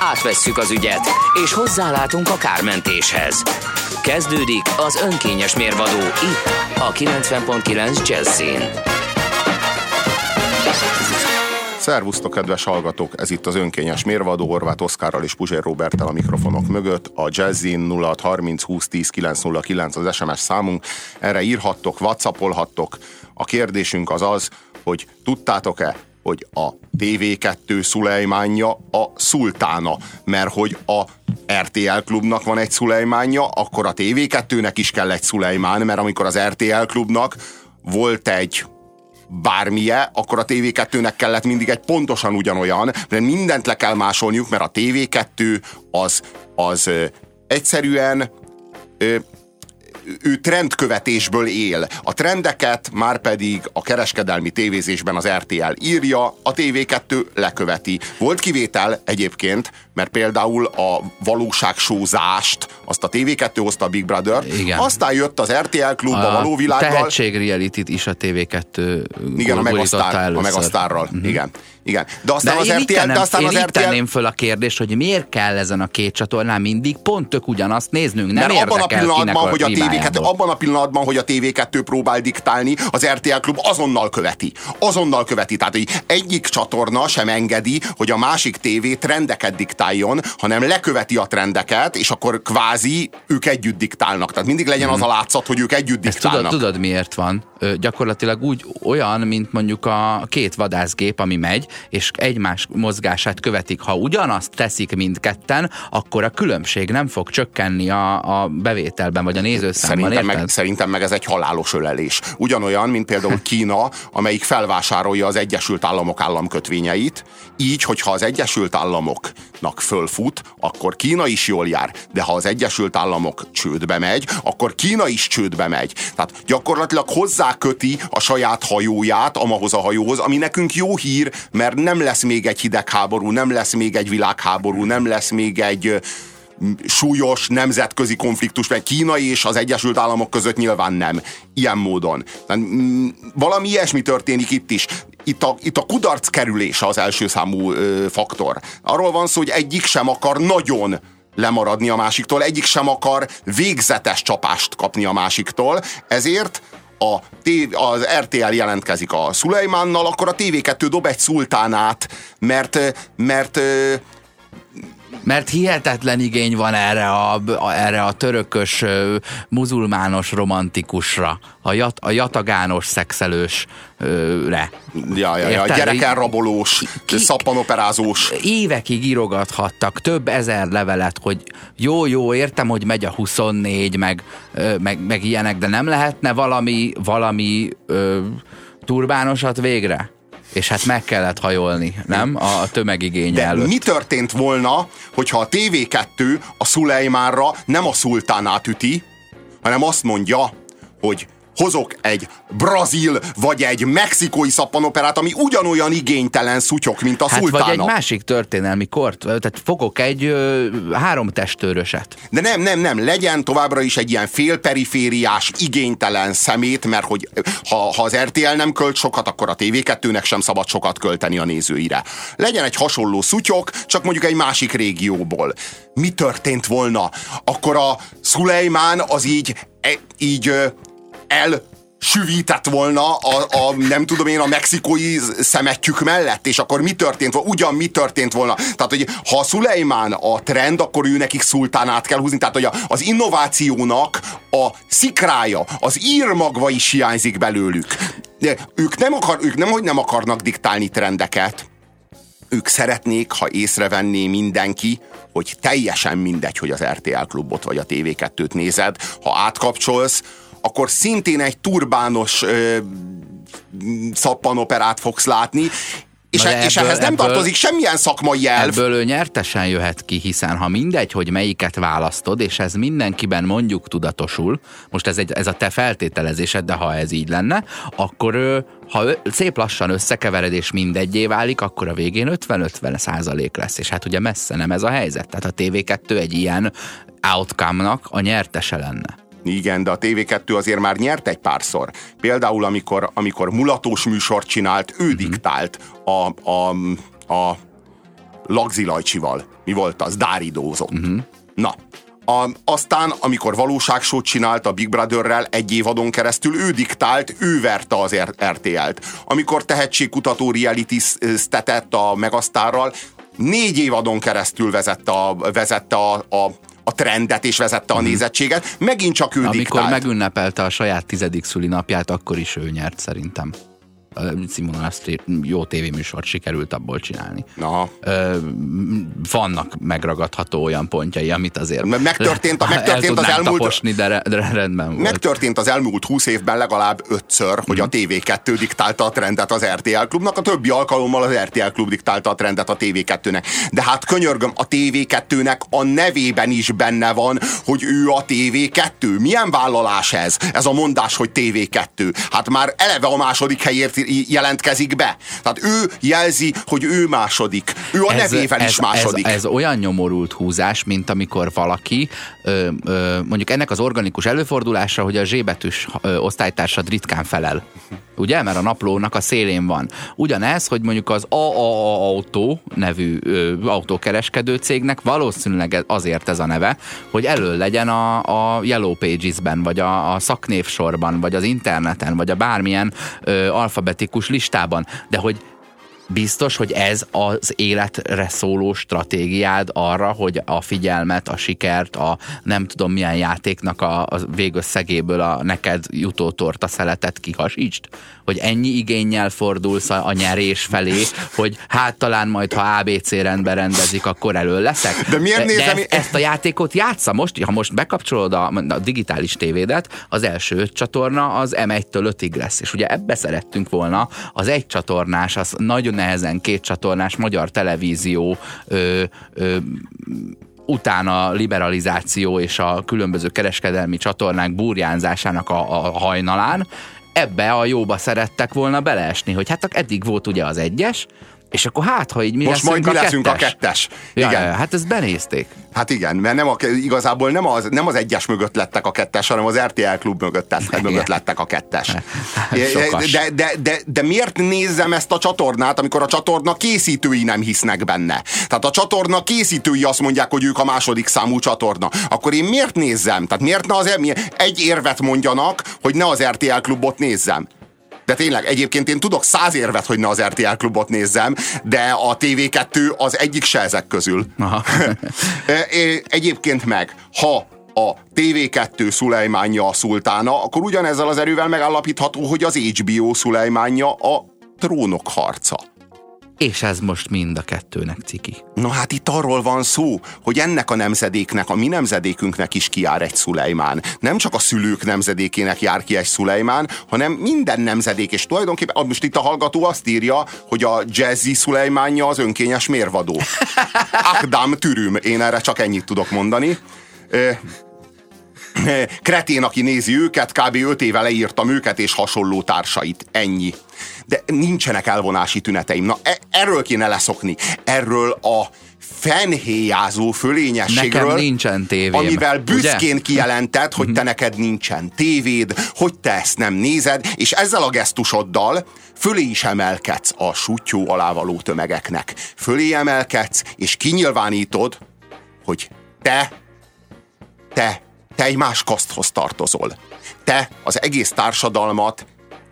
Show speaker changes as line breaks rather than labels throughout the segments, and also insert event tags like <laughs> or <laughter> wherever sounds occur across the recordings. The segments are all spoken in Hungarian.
Átvesszük az ügyet, és hozzálátunk a kármentéshez. Kezdődik az önkényes mérvadó itt, a 90.9 Jazzin.
Szervusztok, kedves hallgatók! Ez itt az önkényes mérvadó, Horváth Oszkárral és Puzsér Robertel a mikrofonok mögött. A Jazzin 0630 2010 909 az SMS számunk. Erre írhattok, whatsappolhattok. A kérdésünk az az, hogy tudtátok-e, hogy a TV2 Szulejmánja a szultána, mert hogy a RTL klubnak van egy Szulejmánja, akkor a TV2-nek is kell egy Szulejmán, mert amikor az RTL klubnak volt egy bármilyen, akkor a TV2-nek kellett mindig egy pontosan ugyanolyan, de mindent le kell másolniuk, mert a TV2 az, az egyszerűen ő trendkövetésből él. A trendeket már pedig a kereskedelmi tévézésben az RTL írja, a TV2 leköveti. Volt kivétel egyébként, mert például a valóságsózást, azt a TV2 hozta a Big Brother,
Igen.
aztán jött az RTL klub a, a való világgal.
tehetség reality is a TV2
Igen, a Megasztár, a. Megasztárral.
Mhm.
Igen. Igen. De aztán
De
az
én,
RTL,
tennem,
de aztán
én
az
itt
RTL,
tenném föl a kérdést, hogy miért kell ezen a két csatornán mindig pont tök ugyanazt néznünk. Nem
mert abban a pillanatban, hogy a TV2,
témájából.
abban a pillanatban, hogy a TV2 próbál diktálni, az RTL klub azonnal követi. Azonnal követi. Tehát, hogy egyik csatorna sem engedi, hogy a másik tévé trendeket diktáljon, hanem leköveti a trendeket, és akkor kvázi ők együtt diktálnak. Tehát mindig legyen az a látszat, hogy ők együtt
Ezt tudod,
diktálnak.
tudod miért van? Ö, gyakorlatilag úgy olyan, mint mondjuk a két vadászgép, ami megy, és egymás mozgását követik. Ha ugyanazt teszik mindketten, akkor a különbség nem fog csökkenni a, a bevételben, vagy a nézőszámban,
Szerintem
érted?
meg, szerintem meg ez egy halálos ölelés. Ugyanolyan, mint például <laughs> Kína, amelyik felvásárolja az Egyesült Államok államkötvényeit, így, hogyha az Egyesült Államoknak fölfut, akkor Kína is jól jár, de ha az Egyesült Államok csődbe megy, akkor Kína is csődbe megy. Tehát gyakorlatilag hozzáköti a saját hajóját amahoz a hajóhoz, ami nekünk jó hír, mert nem lesz még egy hidegháború, nem lesz még egy világháború, nem lesz még egy súlyos nemzetközi konfliktus, mert Kína és az Egyesült Államok között nyilván nem. Ilyen módon. Mm, Valami ilyesmi történik itt is. Itt a, itt a kudarc kerülése az első számú ö, faktor. Arról van szó, hogy egyik sem akar nagyon lemaradni a másiktól, egyik sem akar végzetes csapást kapni a másiktól, ezért a tév, az RTL jelentkezik a Szulejmánnal, akkor a TV2 dob egy szultánát, mert, mert
Mert hihetetlen igény van erre a, a, erre a törökös, muzulmános romantikusra, a, jat, a jatagános szexelősre.
Ja, ja, ja,
Érted?
gyerekelrabolós, szappanoperázós.
Évekig írogathattak több ezer levelet, hogy jó, jó, értem, hogy megy a 24, meg, meg, meg ilyenek, de nem lehetne valami, valami ö, turbánosat végre? És hát meg kellett hajolni, nem? A, tömegigény
De
előtt.
mi történt volna, hogyha a TV2 a Szulejmánra nem a szultánát üti, hanem azt mondja, hogy hozok egy brazil vagy egy mexikói szappanoperát, ami ugyanolyan igénytelen szutyok, mint a
Hát
szultána.
vagy egy másik történelmi kort, tehát fogok egy ö, három testőröset.
De nem, nem, nem, legyen továbbra is egy ilyen félperifériás, igénytelen szemét, mert hogy ha, ha az RTL nem költ sokat, akkor a TV2-nek sem szabad sokat költeni a nézőire. Legyen egy hasonló szutyok, csak mondjuk egy másik régióból. Mi történt volna? Akkor a Szulejmán az így, e, így el süvített volna a, a, nem tudom én, a mexikói szemetjük mellett, és akkor mi történt volna? Ugyan mi történt volna? Tehát, hogy ha Szulejmán a trend, akkor ő nekik szultánát kell húzni. Tehát, hogy a, az innovációnak a szikrája, az írmagva is hiányzik belőlük. De ők nem, akar, ők nem, hogy nem akarnak diktálni trendeket, ők szeretnék, ha észrevenné mindenki, hogy teljesen mindegy, hogy az RTL klubot vagy a TV2-t nézed, ha átkapcsolsz, akkor szintén egy turbános ö, szappanoperát fogsz látni, És,
Na
e,
de
és
ebből-
ehhez nem
ebből-
tartozik semmilyen szakmai elv.
Ebből ő nyertesen jöhet ki, hiszen ha mindegy, hogy melyiket választod, és ez mindenkiben mondjuk tudatosul, most ez, egy, ez a te feltételezésed, de ha ez így lenne, akkor ő, ha ő, szép lassan összekevered, és mindegyé válik, akkor a végén 50-50 százalék lesz. És hát ugye messze nem ez a helyzet. Tehát a TV2 egy ilyen outcome-nak a nyertese lenne.
Igen, de a TV2 azért már nyert egy párszor. Például, amikor, amikor mulatós műsort csinált, ő diktált a, a, a Lagzi Lajcsival. Mi volt az? Dáridózott. Na, a, aztán, amikor valóságsót csinált a Big Brotherrel egy évadon keresztül, ő diktált, ő verte az RTL-t. Amikor tehetségkutató reality tetett a Megasztárral, négy évadon keresztül vezette a, vezette a, a, a trendet és vezette a nézettséget, megint csak ő
Amikor
diktált.
megünnepelte a saját tizedik szülinapját, akkor is ő nyert szerintem. Simon Astrid jó tévéműsort sikerült abból csinálni.
Aha.
Ö, vannak megragadható olyan pontjai, amit azért
Me- megtörtént a- <laughs>
el
megtörtént az
tudnánk
elmúlt-
taposni, de, re- de rendben volt.
Megtörtént az elmúlt 20 évben legalább ötször, hogy
Mhm.
a TV2 diktálta a trendet az RTL klubnak, a többi alkalommal az RTL klub diktálta a trendet a TV2-nek. De hát könyörgöm, a TV2-nek a nevében is benne van, hogy ő a TV2. Milyen vállalás ez? Ez a mondás, hogy TV2. Hát már eleve a második helyért jelentkezik be. Tehát ő jelzi, hogy ő második. Ő a nevével is második.
Ez, ez olyan nyomorult húzás, mint amikor valaki, ö, ö, mondjuk ennek az organikus előfordulása, hogy a zsébetűs ö, osztálytársad ritkán felel. Ugye? Mert a naplónak a szélén van. Ugyanez, hogy mondjuk az AAA Autó nevű ö, autókereskedő cégnek valószínűleg azért ez a neve, hogy elő legyen a, a Yellow Pages-ben, vagy a, a szaknévsorban, vagy az interneten, vagy a bármilyen ö, alfabetikus listában. De hogy Biztos, hogy ez az életre szóló stratégiád arra, hogy a figyelmet, a sikert, a nem tudom milyen játéknak a, a végösszegéből a neked jutó torta szeletet kihasítsd? Hogy ennyi igényel fordulsz a, a nyerés felé, hogy hát talán majd, ha ABC rendben rendezik, akkor elő leszek?
De miért nézem
de ezt, ezt a játékot játsza most, ha most bekapcsolod a, a digitális tévédet, az első csatorna az M1-től 5-ig lesz, és ugye ebbe szerettünk volna az egy csatornás, az nagyon nehezen két csatornás magyar televízió ö, ö, utána liberalizáció és a különböző kereskedelmi csatornák burjánzásának a, a hajnalán, ebbe a jóba szerettek volna beleesni, hogy hát eddig volt ugye az egyes, és akkor hát, ha így mi
Most majd mi
a
leszünk a
kettes.
kettes.
Ja,
Igen.
ja, hát ezt benézték.
Hát igen, mert nem a, igazából nem az, nem az egyes mögött lettek a kettes, hanem az RTL klub mögött, tett,
Igen.
mögött lettek a kettes. <laughs>
Sokas.
De, de, de, de miért nézzem ezt a csatornát, amikor a csatorna készítői nem hisznek benne? Tehát a csatorna készítői azt mondják, hogy ők a második számú csatorna. Akkor én miért nézzem? Tehát miért ne az egy érvet mondjanak, hogy ne az RTL klubot nézzem? De tényleg, egyébként én tudok száz érvet, hogy ne az RTL klubot nézzem, de a TV2 az egyik se ezek közül.
Aha. <laughs>
E- Egyébként meg, ha a TV2 Szulejmánja a szultána, akkor ugyanezzel az erővel megállapítható, hogy az HBO Szulejmánja a trónok harca.
És ez most mind a kettőnek ciki.
Na hát itt arról van szó, hogy ennek a nemzedéknek, a mi nemzedékünknek is kijár egy Szulejmán. Nem csak a szülők nemzedékének jár ki egy Szulejmán, hanem minden nemzedék, és tulajdonképpen most itt a hallgató azt írja, hogy a jazzy Szulejmánja az önkényes mérvadó. <laughs> Akdam türüm, én erre csak ennyit tudok mondani. Ö, kretén, aki nézi őket, kb. 5 éve leírtam őket és hasonló társait. Ennyi. De nincsenek elvonási tüneteim. Na, e- erről kéne leszokni. Erről a fenhéjázó fölényességről,
Nekem nincsen tévém.
amivel büszkén
ugye? Mhm.
kijelented, hogy te neked nincsen tévéd, hogy te ezt nem nézed, és ezzel a gesztusoddal fölé is emelkedsz a sutyó alávaló tömegeknek. Fölé emelkedsz, és kinyilvánítod, hogy te, te, te egy más kaszthoz tartozol. Te az egész társadalmat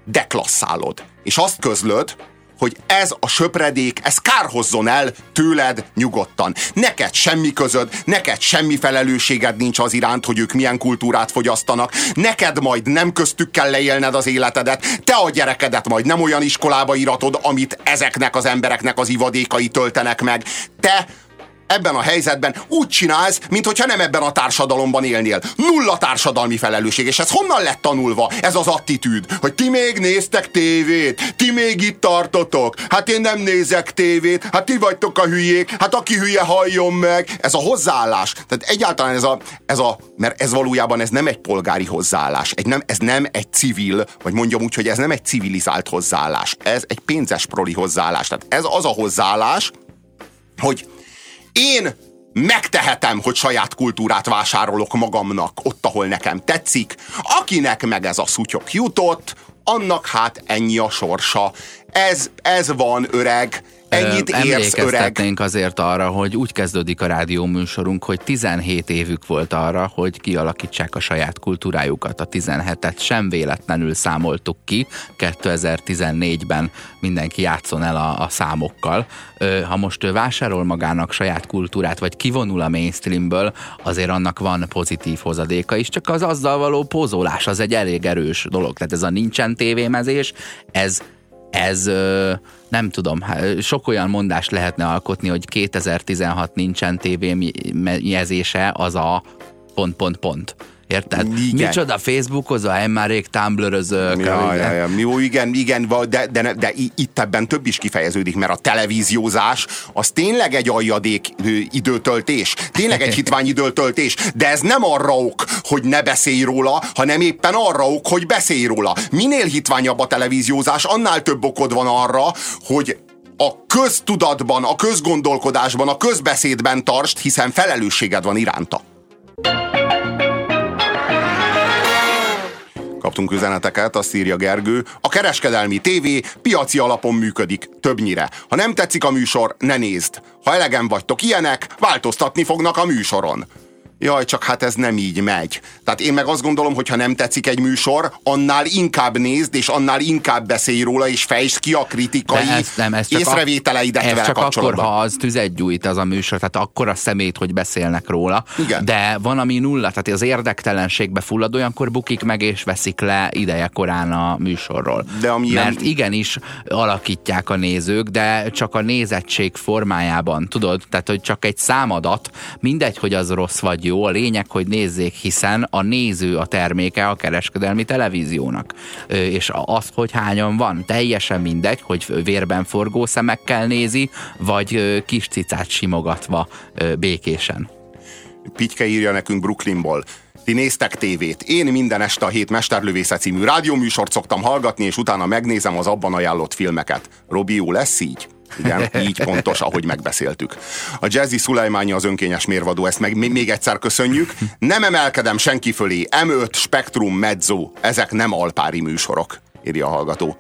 deklasszálod. És azt közlöd, hogy ez a söpredék, ez kárhozzon el tőled nyugodtan. Neked semmi közöd, neked semmi felelősséged nincs az iránt, hogy ők milyen kultúrát fogyasztanak. Neked majd nem köztük kell leélned az életedet. Te a gyerekedet majd nem olyan iskolába iratod, amit ezeknek az embereknek az ivadékai töltenek meg. Te ebben a helyzetben úgy csinálsz, mintha nem ebben a társadalomban élnél. Nulla társadalmi felelősség, és ez honnan lett tanulva, ez az attitűd, hogy ti még néztek tévét, ti még itt tartotok, hát én nem nézek tévét, hát ti vagytok a hülyék, hát aki hülye halljon meg. Ez a hozzáállás. Tehát egyáltalán ez a, ez a mert ez valójában ez nem egy polgári hozzáállás, egy nem, ez nem egy civil, vagy mondjam úgy, hogy ez nem egy civilizált hozzáállás, ez egy pénzes proli hozzáállás. Tehát ez az a hozzáállás, hogy én megtehetem, hogy saját kultúrát vásárolok magamnak ott, ahol nekem tetszik. Akinek meg ez a szutyok jutott, annak hát ennyi a sorsa. Ez, ez van, öreg, Ennyit érsz,
öreg. azért arra, hogy úgy kezdődik a rádió műsorunk, hogy 17 évük volt arra, hogy kialakítsák a saját kultúrájukat. A 17-et sem véletlenül számoltuk ki. 2014-ben mindenki játszon el a, a számokkal. Ha most ő vásárol magának saját kultúrát, vagy kivonul a mainstreamből, azért annak van pozitív hozadéka is, csak az azzal való pózolás az egy elég erős dolog. Tehát ez a nincsen tévémezés, ez ez nem tudom, sok olyan mondást lehetne alkotni, hogy 2016 nincsen tévémezése, az a pont, pont, pont. Érted? Igen. Micsoda már rég Tumblr-özök.
Ja, ja, ja. Jó, igen, igen, de, de, de itt ebben több is kifejeződik, mert a televíziózás az tényleg egy aljadék időtöltés, tényleg egy <laughs> hitvány időtöltés, de ez nem arra ok, hogy ne beszélj róla, hanem éppen arra ok, hogy beszélj róla. Minél hitványabb a televíziózás, annál több okod van arra, hogy a köztudatban, a közgondolkodásban, a közbeszédben tartsd, hiszen felelősséged van iránta. Kaptunk üzeneteket, azt írja Gergő. A kereskedelmi tévé piaci alapon működik, többnyire. Ha nem tetszik a műsor, ne nézd. Ha elegen vagytok ilyenek, változtatni fognak a műsoron jaj, csak hát ez nem így megy. Tehát én meg azt gondolom, hogy ha nem tetszik egy műsor, annál inkább nézd, és annál inkább beszélj róla, és fejtsd ki a kritikai ez nem, ez csak észrevételeidet
ez vele csak akkor, ha az tüzet gyújt az a műsor, tehát akkor a szemét, hogy beszélnek róla. Igen. De van, ami nulla, tehát az érdektelenségbe fullad, olyankor bukik meg, és veszik le ideje korán a műsorról. De ami Mert igenis alakítják a nézők, de csak a nézettség formájában, tudod? Tehát, hogy csak egy számadat, mindegy, hogy az rossz vagy jó, jó, a lényeg, hogy nézzék, hiszen a néző a terméke a kereskedelmi televíziónak. És az, hogy hányan van, teljesen mindegy, hogy vérben forgó szemekkel nézi, vagy kis cicát simogatva békésen.
Pitke írja nekünk Brooklynból. Ti néztek tévét. Én minden este a Hét Mesterlövésze című rádióműsort szoktam hallgatni, és utána megnézem az abban ajánlott filmeket. Robi, jó lesz így? Igen, így pontos, ahogy megbeszéltük. A Jazzy Szulajmányi az önkényes mérvadó, ezt meg még egyszer köszönjük. Nem emelkedem senki fölé, M5, Spektrum, Mezzo, ezek nem alpári műsorok, írja a hallgató.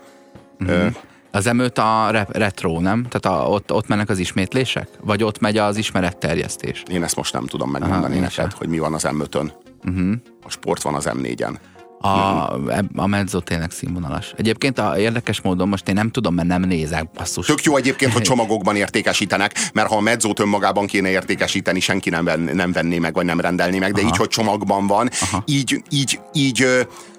Mm-hmm. Az M5 a re- retro, nem? Tehát a, ott, ott mennek az ismétlések? Vagy ott megy az ismeretterjesztés?
Én ezt most nem tudom megmondani Aha, neked, hogy mi van az M5-ön. Uh-huh. Mhm. A sport van az M4-en.
A, a mezzo tényleg színvonalas. Egyébként a érdekes módon most én nem tudom, mert nem nézek, basszus.
Tök jó egyébként, hogy <laughs> csomagokban értékesítenek, mert ha a mezzót önmagában kéne értékesíteni, senki nem, ven, nem venné meg, vagy nem rendelné meg, de Aha. így, hogy csomagban van, Aha. így, így, így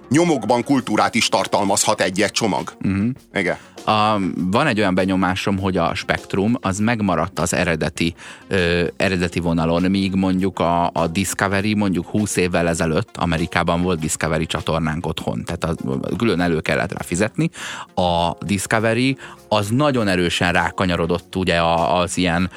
nyomokban kultúrát is tartalmazhat egy-egy csomag. Uh-huh. Igen.
A, van egy olyan benyomásom, hogy a spektrum az megmaradt az eredeti, ö, eredeti vonalon, míg mondjuk a, a Discovery mondjuk 20 évvel ezelőtt Amerikában volt Discovery csatornánk otthon, tehát az, külön elő kellett rá fizetni. A Discovery az nagyon erősen rákanyarodott ugye az ilyen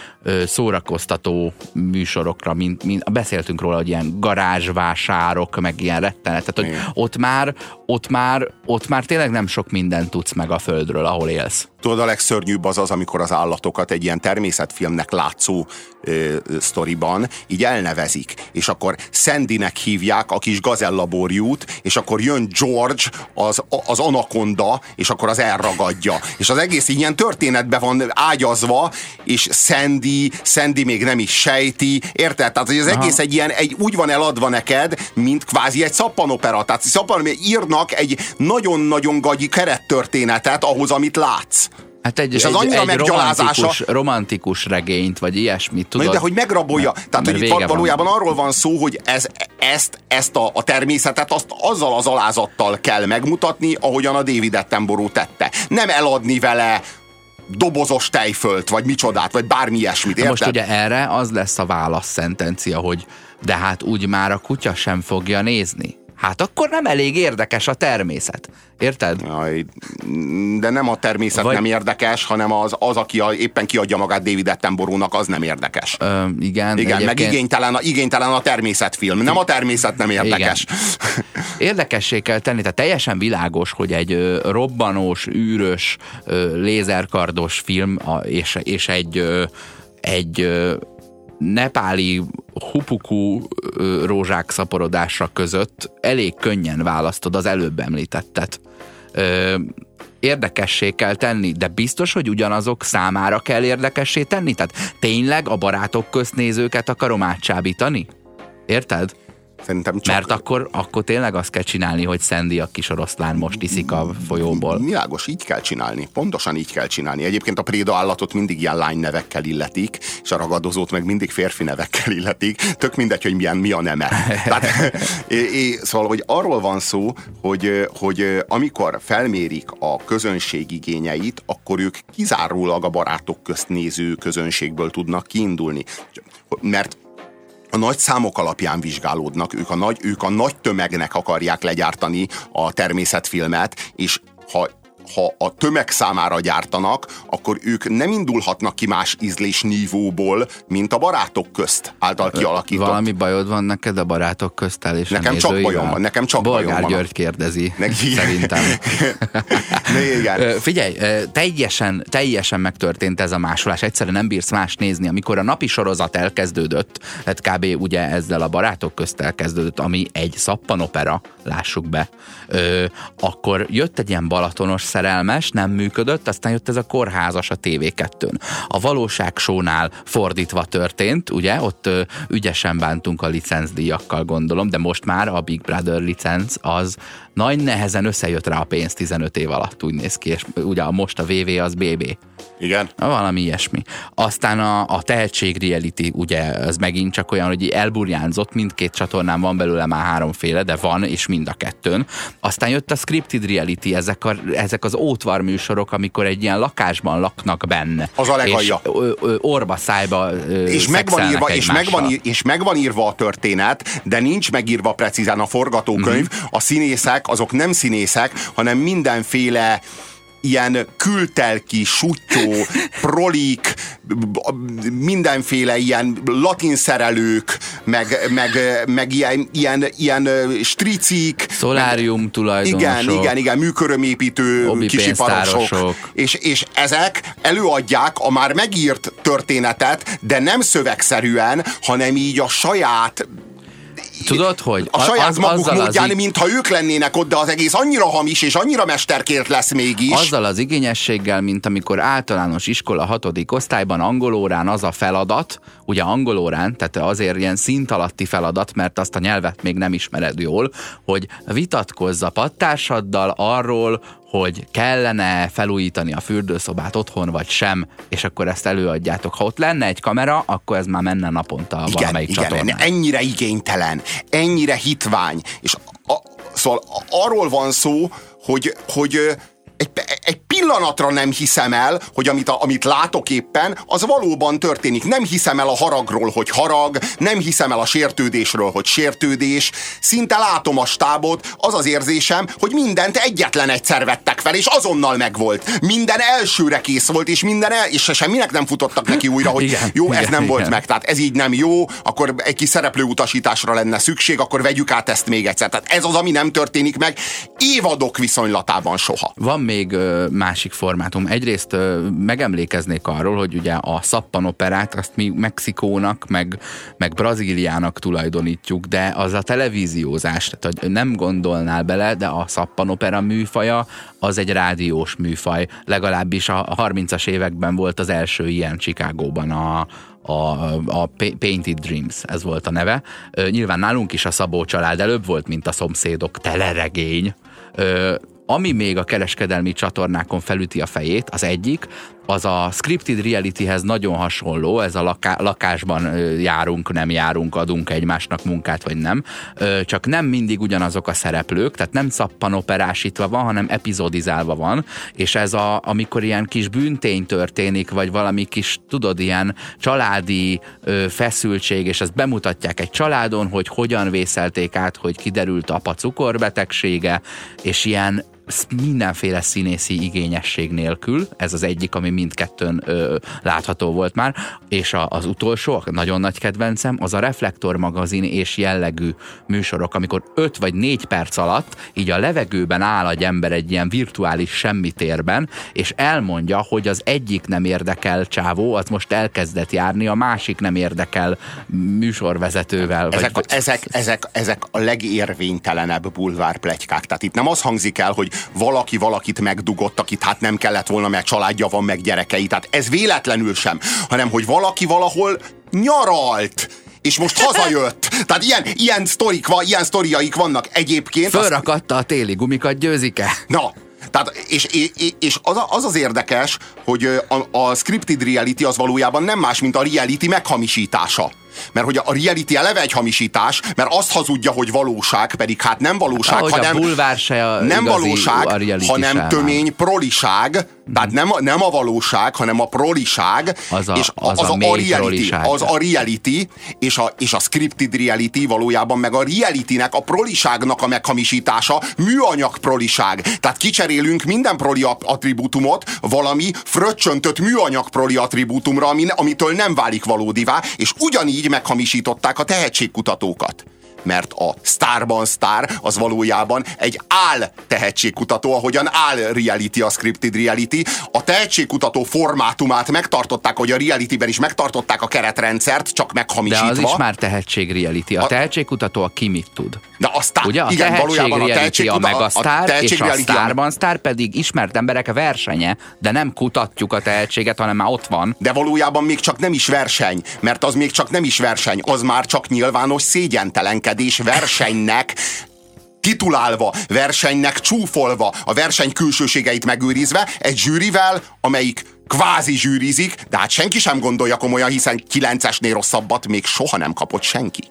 szórakoztató műsorokra, mint, mint beszéltünk róla, hogy ilyen garázsvásárok, meg ilyen rettenet, tehát hogy ott már, ott már, ott már tényleg nem sok mindent tudsz meg a földről, ahol élsz.
Tudod, a legszörnyűbb az az, amikor az állatokat egy ilyen természetfilmnek látszó ö, sztoriban így elnevezik, és akkor Sandynek hívják a kis gazellaborjút, és akkor jön George, az, az anakonda, és akkor az elragadja. És az egész ilyen történetbe van ágyazva, és Sandy, Sandy még nem is sejti, érted? Tehát, hogy az Aha. egész egy ilyen, egy, úgy van eladva neked, mint kvázi egy szappanopera. Tehát szappan, írnak egy nagyon-nagyon gagyi kerettörténetet ahhoz, amit látsz.
Hát egy, és az egy, annyira egy romantikus, romantikus regényt, vagy ilyesmit, tudod?
De hogy megrabolja. Tehát, hogy itt valójában van. arról van szó, hogy ez, ezt, ezt a, a természetet azt azzal az alázattal kell megmutatni, ahogyan a David Attenborough tette. Nem eladni vele dobozos tejfölt, vagy micsodát, vagy bármi ilyesmit. Érted?
Most ugye erre az lesz a válasz szentencia, hogy de hát úgy már a kutya sem fogja nézni. Hát akkor nem elég érdekes a természet. Érted?
Jaj, de nem a természet Vagy... nem érdekes, hanem az, az aki a, éppen kiadja magát David Attenborough-nak, az nem érdekes.
Ö, igen.
Igen, meg igénytelen, a, igénytelen a természetfilm. Nem a természet nem érdekes.
Igen. Érdekessé kell tenni, tehát teljesen világos, hogy egy robbanós, űrös, lézerkardos film és, és egy, egy nepáli hupuku rózsák szaporodása között elég könnyen választod az előbb említettet. Ö, érdekessé kell tenni, de biztos, hogy ugyanazok számára kell érdekessé tenni? Tehát tényleg a barátok köznézőket akarom átsábítani? Érted?
Szerintem csak...
Mert akkor, akkor tényleg azt kell csinálni, hogy Sandy a kis oroszlán most iszik a folyóból.
Világos, így kell csinálni. Pontosan így kell csinálni. Egyébként a préda állatot mindig ilyen lány nevekkel illetik, és a ragadozót meg mindig férfi nevekkel illetik. Tök mindegy, hogy milyen, mi a neme. <laughs> Tehát, é, é, szóval, hogy arról van szó, hogy, hogy amikor felmérik a közönség igényeit, akkor ők kizárólag a barátok közt néző közönségből tudnak kiindulni. Mert a nagy számok alapján vizsgálódnak, ők a nagy, ők a nagy tömegnek akarják legyártani a természetfilmet, és ha ha a tömeg számára gyártanak, akkor ők nem indulhatnak ki más ízlés nívóból, mint a barátok közt által kialakított.
Valami bajod van neked a barátok köztel és
Nekem csak bajom van, nekem csak
Bolgár
bajom van.
György kérdezi, Neki... szerintem.
ne, igen. <laughs>
Figyelj, teljesen, teljesen megtörtént ez a másolás. Egyszerűen nem bírsz más nézni. Amikor a napi sorozat elkezdődött, hát kb. ugye ezzel a barátok közt elkezdődött, ami egy szappanopera, lássuk be, akkor jött egy ilyen balatonos szerelmes, nem működött, aztán jött ez a kórházas a TV2-n. A valóság sónál fordítva történt, ugye, ott ö, ügyesen bántunk a licencdíjakkal gondolom, de most már a Big Brother licenc az nagy nehezen összejött rá a pénz 15 év alatt, úgy néz ki, és ugye most a VV az BB.
Igen.
Valami ilyesmi. Aztán a, a tehetség reality, ugye, az megint csak olyan, hogy elburjánzott, mindkét csatornán van belőle már háromféle, de van, és mind a kettőn. Aztán jött a scripted reality, ezek, a, ezek az ótvar műsorok, amikor egy ilyen lakásban laknak benne.
Az a legalja.
És ö, ö, orba szájba ö,
és megvan, írva, és, megvan, és megvan írva a történet, de nincs megírva precízen a forgatókönyv. Mm-hmm. A színészek, azok nem színészek, hanem mindenféle ilyen kültelki, sutyó, prolik, mindenféle ilyen latin szerelők, meg, meg, meg ilyen, ilyen, ilyen stricik.
Szolárium meg, tulajdonosok.
Igen, igen, igen, műkörömépítő kisiparosok. És, és ezek előadják a már megírt történetet, de nem szövegszerűen, hanem így a saját
Tudod, hogy
a saját az, maguk módján, az... mintha ők lennének ott, de az egész annyira hamis és annyira mesterkért lesz mégis.
Azzal az igényességgel, mint amikor általános iskola hatodik osztályban angolórán az a feladat, ugye angolórán, tehát azért ilyen szint alatti feladat, mert azt a nyelvet még nem ismered jól, hogy vitatkozz a pattársaddal arról, hogy kellene felújítani a fürdőszobát otthon, vagy sem, és akkor ezt előadjátok. Ha ott lenne egy kamera, akkor ez már menne naponta igen, valamelyik igen, csatornán.
ennyire igénytelen, ennyire hitvány, és a, szóval arról van szó, hogy, hogy egy, egy pillanatra nem hiszem el, hogy amit, a, amit látok éppen, az valóban történik. Nem hiszem el a haragról, hogy harag, nem hiszem el a sértődésről, hogy sértődés. Szinte látom a stábot, az az érzésem, hogy mindent egyetlen egyszer vettek fel, és azonnal megvolt. Minden elsőre kész volt, és minden el, és semminek nem futottak neki újra, hogy igen, jó, ez igen, nem igen. volt meg, tehát ez így nem jó, akkor egy kis szereplő utasításra lenne szükség, akkor vegyük át ezt még egyszer. Tehát ez az, ami nem történik meg évadok viszonylatában soha.
Van még ö, másik formátum. Egyrészt megemlékeznék arról, hogy ugye a szappanoperát azt mi Mexikónak, meg, meg Brazíliának tulajdonítjuk, de az a televíziózás, tehát hogy nem gondolnál bele, de a szappanopera műfaja az egy rádiós műfaj. Legalábbis a 30-as években volt az első ilyen Chicagóban a, a, a Painted Dreams, ez volt a neve. Nyilván nálunk is a Szabó család előbb volt, mint a szomszédok teleregény. Ami még a kereskedelmi csatornákon felüti a fejét, az egyik, az a scripted realityhez nagyon hasonló, ez a laká, lakásban járunk, nem járunk, adunk egymásnak munkát, vagy nem, csak nem mindig ugyanazok a szereplők, tehát nem szappanoperásítva van, hanem epizodizálva van, és ez a, amikor ilyen kis bűntény történik, vagy valami kis, tudod, ilyen családi feszültség, és ezt bemutatják egy családon, hogy hogyan vészelték át, hogy kiderült apa cukorbetegsége, és ilyen mindenféle színészi igényesség nélkül, ez az egyik, ami mindkettőn ö, látható volt már, és a, az utolsó, a nagyon nagy kedvencem, az a Reflektor magazin és jellegű műsorok, amikor öt vagy négy perc alatt így a levegőben áll egy ember egy ilyen virtuális semmitérben, és elmondja, hogy az egyik nem érdekel csávó, az most elkezdett járni, a másik nem érdekel műsorvezetővel.
Ezek, vagy, ezek, ezek, ezek a legérvénytelenebb bulvárplegykák. Tehát itt nem az hangzik el, hogy valaki valakit megdugott, akit hát nem kellett volna, mert családja van, meg gyerekei. Tehát ez véletlenül sem, hanem hogy valaki valahol nyaralt és most hazajött. Tehát ilyen, ilyen, sztorik, ilyen sztoriaik vannak egyébként.
Fölrakatta a téli gumikat, győzik-e?
Na, tehát, és, és, és az, az az érdekes, hogy a, a scripted reality az valójában nem más, mint a reality meghamisítása. Mert hogy a reality eleve egy hamisítás, mert azt hazudja, hogy valóság, pedig hát nem valóság,
hát, hanem
a
se a
nem valóság, a hanem tömény proliság, tehát nem, nem a valóság, hanem a proliság,
az a, és az, az a, a, a reality, proliság.
az a reality, és a, és a scripted reality valójában meg a realitynek, a proliságnak a meghamisítása, műanyag proliság. Tehát kicserélünk minden proli attribútumot valami fröccsöntött műanyag proli attribútumra, amitől nem válik valódivá, és ugyanígy meghamisították a tehetségkutatókat mert a sztárban sztár az valójában egy áll tehetségkutató, ahogyan áll reality a scripted reality. A tehetségkutató formátumát megtartották, hogy a realityben is megtartották a keretrendszert, csak meghamisítva.
De az is már tehetség reality. A, a tehetségkutató a ki mit tud.
De a sztár,
Ugye? A
igen,
valójában a tehetség, a megasztár, a és a sztárban sztár pedig ismert emberek versenye, de nem kutatjuk a tehetséget, hanem már ott van.
De valójában még csak nem is verseny, mert az még csak nem is verseny, az már csak nyilvános szégyentelenkedés versenynek titulálva, versenynek csúfolva, a verseny külsőségeit megőrizve, egy zsűrivel, amelyik kvázi zsűrizik, de hát senki sem gondolja komolyan, hiszen 9-esnél rosszabbat még soha nem kapott senki.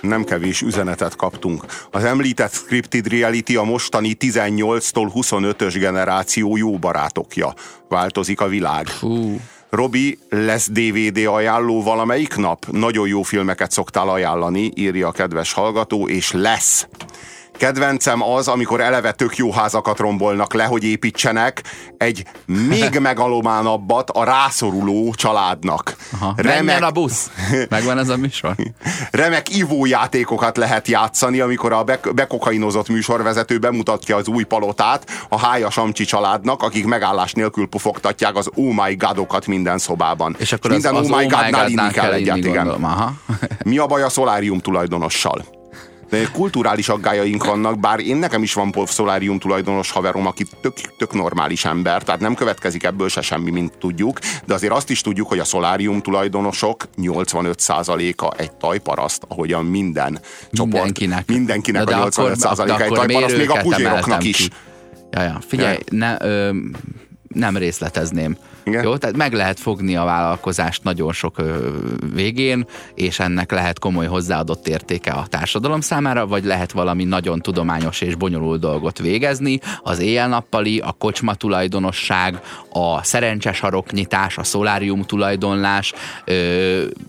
nem kevés üzenetet kaptunk. Az említett scripted reality a mostani 18-tól 25-ös generáció jó barátokja. Változik a világ.
Fú.
Robi, lesz DVD ajánló valamelyik nap? Nagyon jó filmeket szoktál ajánlani, írja a kedves hallgató, és lesz. Kedvencem az, amikor eleve tök jó házakat rombolnak le, hogy építsenek egy még <laughs> megalománabbat a rászoruló családnak.
Aha. Remek... a busz. <laughs> Megvan ez a műsor.
Remek ivójátékokat lehet játszani, amikor a bekokainozott műsorvezető bemutatja az új palotát a hájas Amcsi családnak, akik megállás nélkül pufogtatják az oh my godokat minden szobában.
És akkor minden az, az oh my godnál
inni kell egyet, igen. Aha. Mi a baj a szolárium tulajdonossal? Kulturális aggájaink vannak, bár én nekem is van Szolárium tulajdonos haverom, aki tök, tök normális ember, tehát nem következik ebből se semmi, mint tudjuk, de azért azt is tudjuk, hogy a szolárium tulajdonosok 85%-a egy tajparaszt, ahogyan minden csoport.
Mindenkinek.
Mindenkinek de a 85%-a egy tajparaszt, még a puzséroknak is.
Ja, ja. Figyelj, ne, ö, nem részletezném. Igen. Jó, tehát meg lehet fogni a vállalkozást nagyon sok végén, és ennek lehet komoly hozzáadott értéke a társadalom számára, vagy lehet valami nagyon tudományos és bonyolult dolgot végezni. Az éjjel-nappali, a kocsma tulajdonosság, a szerencses saroknyitás, a szolárium tulajdonlás,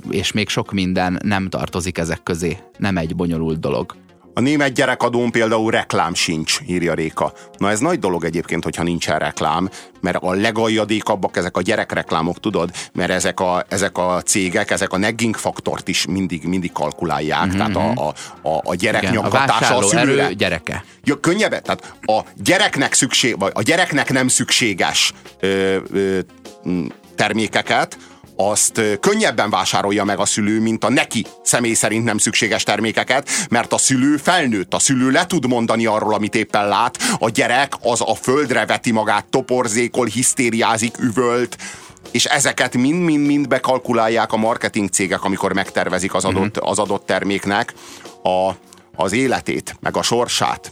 és még sok minden nem tartozik ezek közé. Nem egy bonyolult dolog.
A német gyerekadón például reklám sincs, írja Réka. Na ez nagy dolog egyébként, hogyha nincsen reklám, mert a legaljadékabbak ezek a gyerekreklámok, tudod, mert ezek a, ezek a cégek, ezek a negging faktort is mindig, mindig kalkulálják, mm-hmm. tehát a, a, a, a gyerek Igen, nyaggatása a, a szülőre. Erő
gyereke.
Ja, könnyebb, tehát a gyereknek szükség, vagy a gyereknek nem szükséges ö, ö, termékeket, azt könnyebben vásárolja meg a szülő, mint a neki személy szerint nem szükséges termékeket, mert a szülő felnőtt, a szülő le tud mondani arról, amit éppen lát, a gyerek az a földre veti magát, toporzékol, hisztériázik, üvölt, és ezeket mind-mind-mind bekalkulálják a marketing cégek, amikor megtervezik az adott, mhm. az adott terméknek a, az életét, meg a sorsát.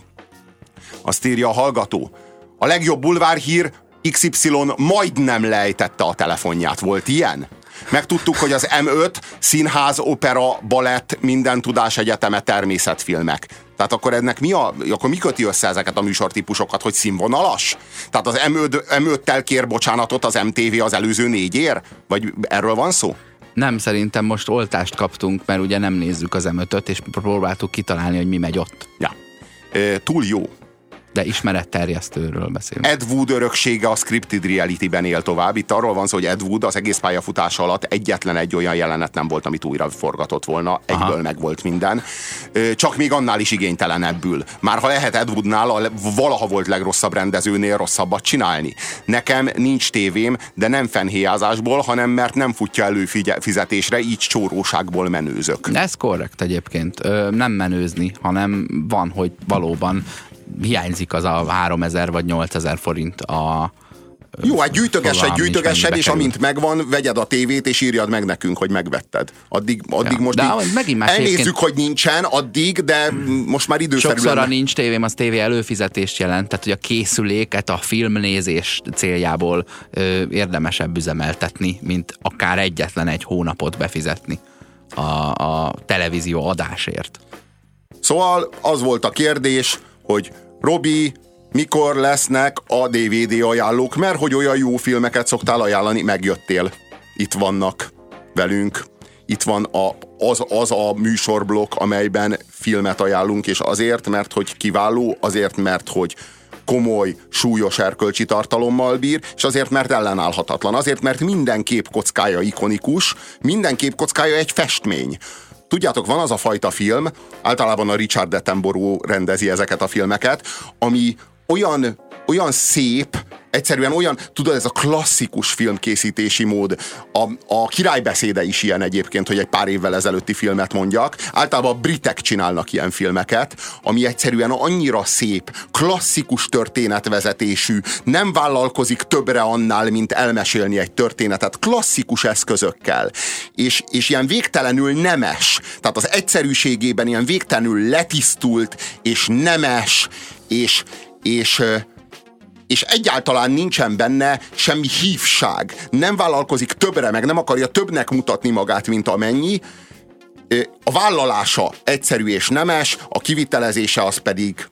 Azt írja a hallgató, A legjobb bulvárhír XY majdnem lejtette a telefonját. Volt ilyen? Megtudtuk, hogy az M5 színház, opera, balett, minden tudás egyeteme, természetfilmek. Tehát akkor ennek mi, a, akkor mi köti össze ezeket a műsortípusokat, hogy színvonalas? Tehát az M5, M5-tel kér bocsánatot az MTV az előző négyér? Vagy erről van szó?
Nem, szerintem most oltást kaptunk, mert ugye nem nézzük az m és próbáltuk kitalálni, hogy mi megy ott.
Ja. E, túl jó
de ismeretterjesztőről beszélünk.
Ed Wood öröksége a scripted reality-ben él tovább. Itt arról van szó, hogy Ed Wood az egész pályafutása alatt egyetlen egy olyan jelenet nem volt, amit újra forgatott volna. Egyből Aha. meg volt minden. Csak még annál is igénytelenebbül. Már ha lehet Ed Woodnál a valaha volt legrosszabb rendezőnél rosszabbat csinálni. Nekem nincs tévém, de nem fenhéjázásból, hanem mert nem futja elő fizetésre, így csóróságból menőzök.
Ez korrekt egyébként. Nem menőzni, hanem van, hogy valóban hiányzik az a 3000 vagy 8000 forint a,
jó, hát gyűjtögessed, gyűjtögessed, és amint megvan, vegyed a tévét, és írjad meg nekünk, hogy megvetted. Addig, addig ja, most de így megint más elnézzük, egyébként... hogy nincsen addig, de most már időszerűen...
Sokszor a nincs tévém, az tévé előfizetést jelent, tehát hogy a készüléket a filmnézés céljából ö, érdemesebb üzemeltetni, mint akár egyetlen egy hónapot befizetni a, a televízió adásért.
Szóval az volt a kérdés, hogy Robi, mikor lesznek a DVD ajánlók, mert hogy olyan jó filmeket szoktál ajánlani, megjöttél. Itt vannak velünk. Itt van a, az, az a műsorblokk, amelyben filmet ajánlunk, és azért, mert hogy kiváló, azért, mert hogy komoly, súlyos erkölcsi tartalommal bír, és azért, mert ellenállhatatlan. Azért, mert minden képkockája ikonikus, minden képkockája egy festmény. Tudjátok, van az a fajta film, általában a Richard Attenborough rendezi ezeket a filmeket, ami olyan, olyan szép, egyszerűen olyan, tudod, ez a klasszikus filmkészítési mód. A, a királybeszéde is ilyen egyébként, hogy egy pár évvel ezelőtti filmet mondjak. Általában a britek csinálnak ilyen filmeket, ami egyszerűen annyira szép, klasszikus történetvezetésű, nem vállalkozik többre annál, mint elmesélni egy történetet, klasszikus eszközökkel. És, és ilyen végtelenül nemes, tehát az egyszerűségében ilyen végtelenül letisztult, és nemes, és, és és egyáltalán nincsen benne semmi hívság. Nem vállalkozik többre, meg nem akarja többnek mutatni magát, mint amennyi. A vállalása egyszerű és nemes, a kivitelezése az pedig,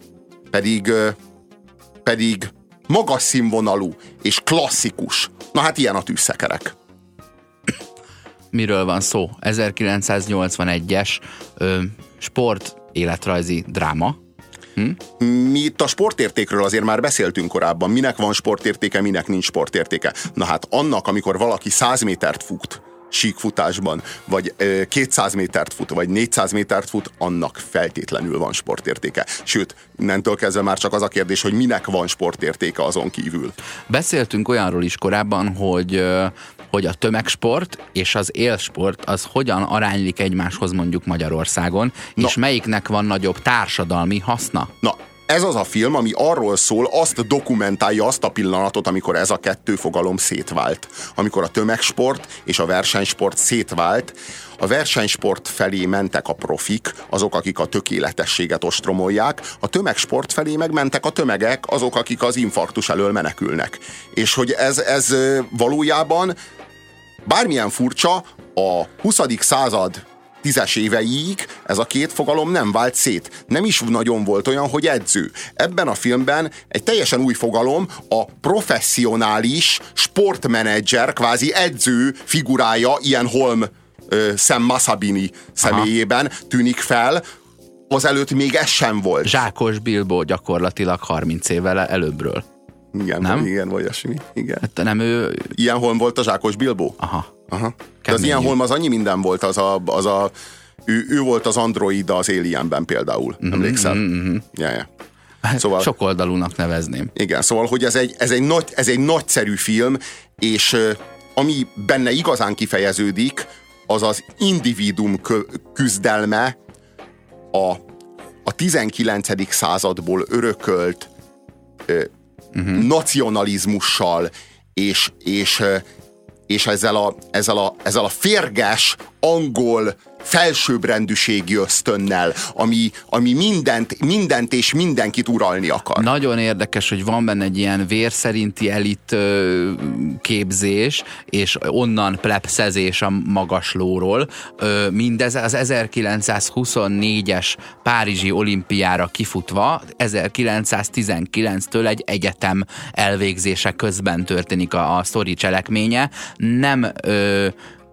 pedig, pedig magas színvonalú és klasszikus. Na hát ilyen a tűzszekerek.
Miről van szó? 1981-es sport életrajzi dráma,
Hm? Mi itt a sportértékről azért már beszéltünk korábban. Minek van sportértéke, minek nincs sportértéke. Na hát annak, amikor valaki 100 métert fut, síkfutásban, vagy 200 métert fut, vagy 400 métert fut, annak feltétlenül van sportértéke. Sőt, innentől kezdve már csak az a kérdés, hogy minek van sportértéke azon kívül.
Beszéltünk olyanról is korábban, hogy hogy a tömegsport és az élsport az hogyan aránylik egymáshoz mondjuk Magyarországon, Na. és melyiknek van nagyobb társadalmi haszna?
Na, ez az a film, ami arról szól, azt dokumentálja azt a pillanatot, amikor ez a kettő fogalom szétvált. Amikor a tömegsport és a versenysport szétvált, a versenysport felé mentek a profik, azok, akik a tökéletességet ostromolják, a tömegsport felé megmentek a tömegek, azok, akik az infarktus elől menekülnek. És hogy ez, ez valójában bármilyen furcsa, a 20. század tízes éveiig ez a két fogalom nem vált szét. Nem is nagyon volt olyan, hogy edző. Ebben a filmben egy teljesen új fogalom, a professzionális sportmenedzser, kvázi edző figurája, ilyen Holm Sam Masabini személyében Aha. tűnik fel, azelőtt még ez sem volt.
Zsákos Bilbo gyakorlatilag 30 évvel előbbről.
Igen, nem? igen, vagy olyasmi. Igen.
Hát nem ő...
Ilyen holm volt a Zsákos Bilbo?
Aha.
Aha. De az ilyen holm az annyi minden volt, az a, az a ő, ő volt az android az Alienben például, mm-hmm, emlékszel? Mm-hmm. Ja, ja.
Szóval, Sok oldalúnak nevezném.
Igen, szóval, hogy ez egy, ez egy, nagy, ez egy nagyszerű film, és ami benne igazán kifejeződik, az az individum küzdelme a, a 19. századból örökölt uh-huh. nacionalizmussal és, és, és ezzel, a, ezzel, a, ezzel a férges angol felsőbbrendűségi ösztönnel, ami, ami mindent, mindent és mindenkit uralni akar.
Nagyon érdekes, hogy van benne egy ilyen vérszerinti elit képzés, és onnan plepszezés a magaslóról. Ö, mindez az 1924-es Párizsi olimpiára kifutva, 1919-től egy egyetem elvégzése közben történik a, a sztori cselekménye. Nem ö,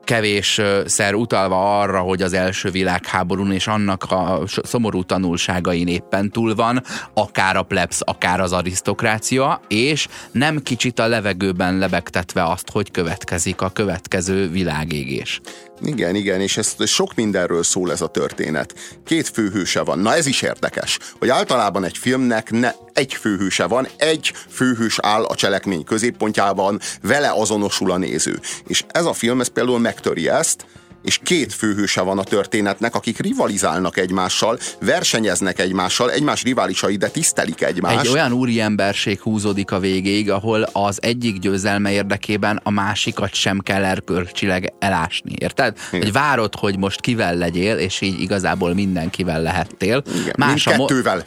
kevésszer utalva arra, hogy az első világháborún és annak a szomorú tanulságain éppen túl van, akár a plebs, akár az arisztokrácia, és nem kicsit a levegőben lebegtetve azt, hogy következik a következő világégés.
Igen, igen, és ez sok mindenről szól ez a történet. Két főhőse van. Na ez is érdekes, hogy általában egy filmnek ne, egy főhőse van, egy főhős áll a cselekmény középpontjában, vele azonosul a néző. És ez a film, ez például megtöri ezt, és két főhőse van a történetnek, akik rivalizálnak egymással, versenyeznek egymással, egymás riválisai, de tisztelik egymást.
Egy olyan úri emberség húzódik a végéig, ahol az egyik győzelme érdekében a másikat sem kell erkölcsileg elásni, érted? Igen. Hogy várod, hogy most kivel legyél, és így igazából mindenkivel lehettél.
Igen, Más mindkettővel.
Mo-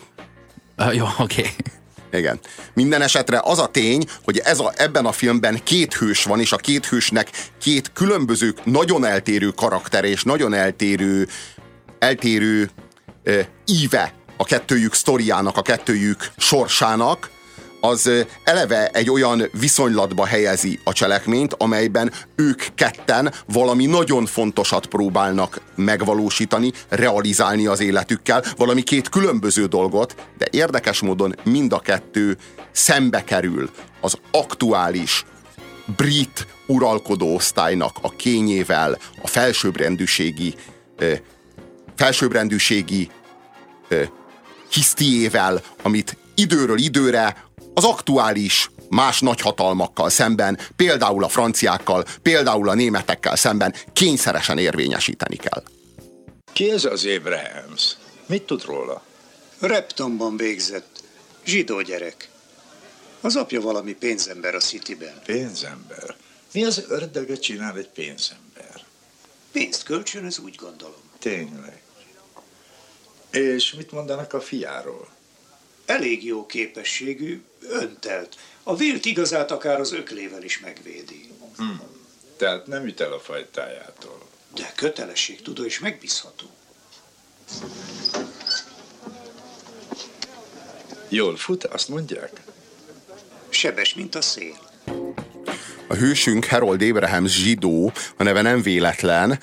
jó, <laughs> oké. Okay.
Igen. Minden esetre az a tény, hogy ez a, ebben a filmben két hős van, és a két hősnek két különböző, nagyon eltérő karakter és nagyon eltérő, eltérő uh, íve a kettőjük sztoriának, a kettőjük sorsának, az eleve egy olyan viszonylatba helyezi a cselekményt, amelyben ők ketten valami nagyon fontosat próbálnak megvalósítani, realizálni az életükkel, valami két különböző dolgot, de érdekes módon mind a kettő szembe kerül az aktuális brit uralkodó osztálynak a kényével, a felsőbbrendűségi felsőbbrendűségi hisztiével, amit időről időre az aktuális más nagyhatalmakkal szemben, például a franciákkal, például a németekkel szemben kényszeresen érvényesíteni kell.
Ki ez az Abrahams? Mit tud róla?
Reptonban végzett. Zsidó gyerek. Az apja valami pénzember a Cityben.
Pénzember? Mi az ördögöt csinál egy pénzember?
Pénzt kölcsönöz, úgy gondolom.
Tényleg. És mit mondanak a fiáról?
Elég jó képességű, öntelt. A vilt igazát akár az öklével is megvédi.
Hmm. Tehát nem üt el a fajtájától.
De kötelesség tudó és megbízható.
Jól fut, azt mondják?
Sebes, mint a szél.
A hősünk Harold Abrahams zsidó, a neve nem véletlen,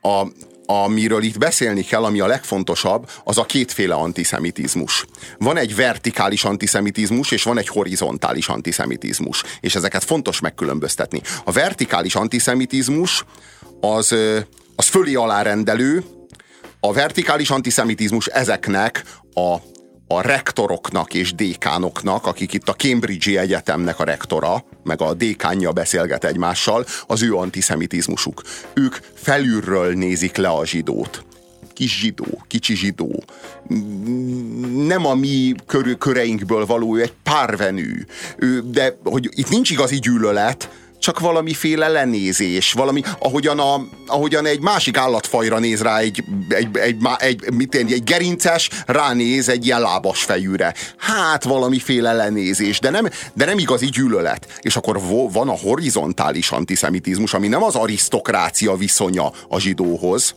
a, amiről itt beszélni kell, ami a legfontosabb, az a kétféle antiszemitizmus. Van egy vertikális antiszemitizmus, és van egy horizontális antiszemitizmus. És ezeket fontos megkülönböztetni. A vertikális antiszemitizmus az, az fölé alárendelő, a vertikális antiszemitizmus ezeknek a a rektoroknak és dékánoknak, akik itt a Cambridge Egyetemnek a rektora, meg a dékánja beszélget egymással, az ő antiszemitizmusuk. Ők felülről nézik le a zsidót. Kis zsidó, kicsi zsidó, nem a mi kör, köreinkből való, ő egy párvenű, de hogy itt nincs igazi gyűlölet, csak valamiféle lenézés, valami, ahogyan, a, ahogyan egy másik állatfajra néz rá egy, egy, egy, egy, mit én, egy gerinces, ránéz egy ilyen lábas fejűre. Hát valamiféle lenézés, de nem, de nem igazi gyűlölet. És akkor van a horizontális antiszemitizmus, ami nem az arisztokrácia viszonya a zsidóhoz,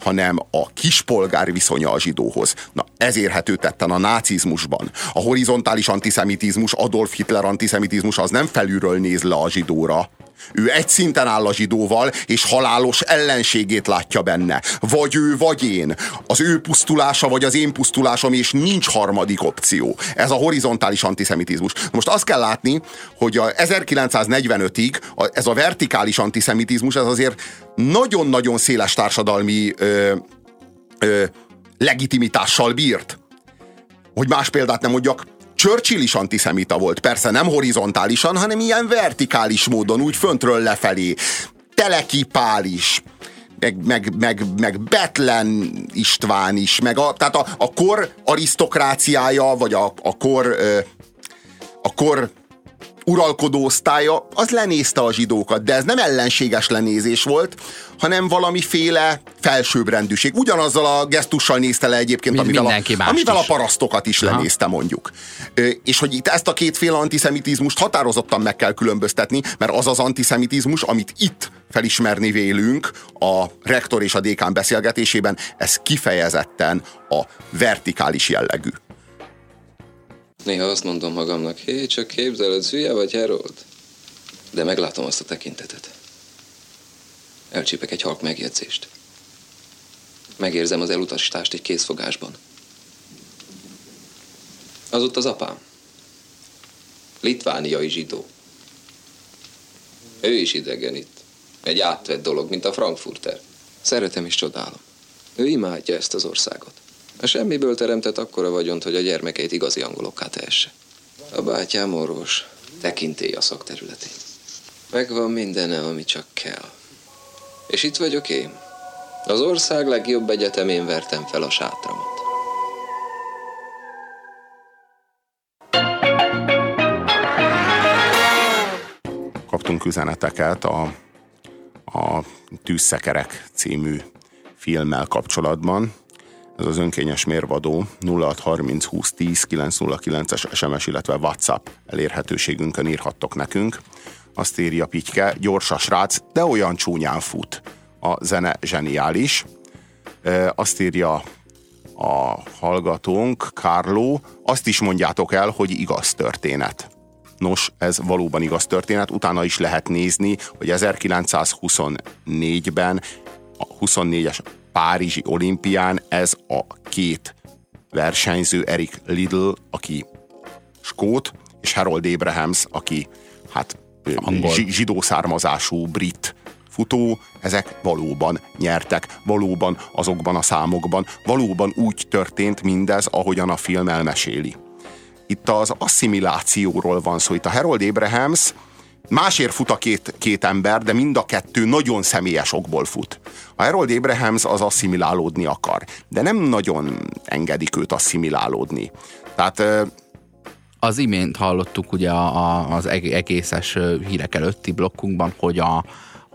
hanem a kispolgár viszonya a zsidóhoz. Na, ez érhető tetten a nácizmusban. A horizontális antiszemitizmus, Adolf Hitler antiszemitizmus az nem felülről néz le a zsidóra, ő egy szinten áll a zsidóval, és halálos ellenségét látja benne. Vagy ő, vagy én. Az ő pusztulása, vagy az én pusztulásom, és nincs harmadik opció. Ez a horizontális antiszemitizmus. Most azt kell látni, hogy a 1945-ig ez a vertikális antiszemitizmus, ez azért nagyon-nagyon széles társadalmi ö, ö, legitimitással bírt. Hogy más példát nem mondjak, Churchill is antiszemita volt, persze nem horizontálisan, hanem ilyen vertikális módon, úgy föntről lefelé. Teleki Pál is, meg, meg, meg, meg Betlen István is, meg a, tehát a, a kor arisztokráciája, vagy a, a kor a kor uralkodó osztálya, az lenézte a zsidókat, de ez nem ellenséges lenézés volt, hanem valamiféle felsőbbrendűség. Ugyanazzal a gesztussal nézte le egyébként,
Mint
amivel, a, amivel a
is.
parasztokat is
Aha.
lenézte mondjuk. És hogy itt ezt a kétféle antiszemitizmust határozottan meg kell különböztetni, mert az az antiszemitizmus, amit itt felismerni vélünk a rektor és a dékán beszélgetésében, ez kifejezetten a vertikális jellegű.
Néha azt mondom magamnak, hé, csak képzeled, hülye vagy Harold? De meglátom azt a tekintetet. Elcsípek egy halk megjegyzést. Megérzem az elutasítást egy készfogásban. Az ott az apám. Litvániai zsidó. Ő is idegen itt. Egy átvett dolog, mint a Frankfurter. Szeretem és csodálom. Ő imádja ezt az országot. A semmiből teremtett akkora vagyont, hogy a gyermekeit igazi angolokká tehesse. A bátyám orvos, tekintély a szakterületén. Megvan mindene, ami csak kell. És itt vagyok én. Az ország legjobb egyetemén vertem fel a sátramat.
kaptunk üzeneteket a, a Tűzszekerek című filmmel kapcsolatban. Ez az önkényes mérvadó 0630 20 10 909-es SMS, illetve WhatsApp elérhetőségünkön írhattok nekünk. Azt írja Pityke, gyors a srác, de olyan csúnyán fut. A zene zseniális. E, Azt írja a hallgatónk, Kárló, azt is mondjátok el, hogy igaz történet. Nos, ez valóban igaz történet, utána is lehet nézni, hogy 1924-ben, a 24-es Párizsi olimpián ez a két versenyző, Erik Lidl, aki skót, és Harold Abrahams, aki hát
Angol.
zsi- zsidó származású brit futó, ezek valóban nyertek, valóban azokban a számokban, valóban úgy történt mindez, ahogyan a film elmeséli. Itt az asszimilációról van szó. Itt a Harold Abrahams másért fut a két, két ember, de mind a kettő nagyon személyes okból fut. A Harold Abrahams az asszimilálódni akar, de nem nagyon engedik őt asszimilálódni. Tehát
Az imént hallottuk ugye az eg- egészes hírek előtti blokkunkban, hogy a,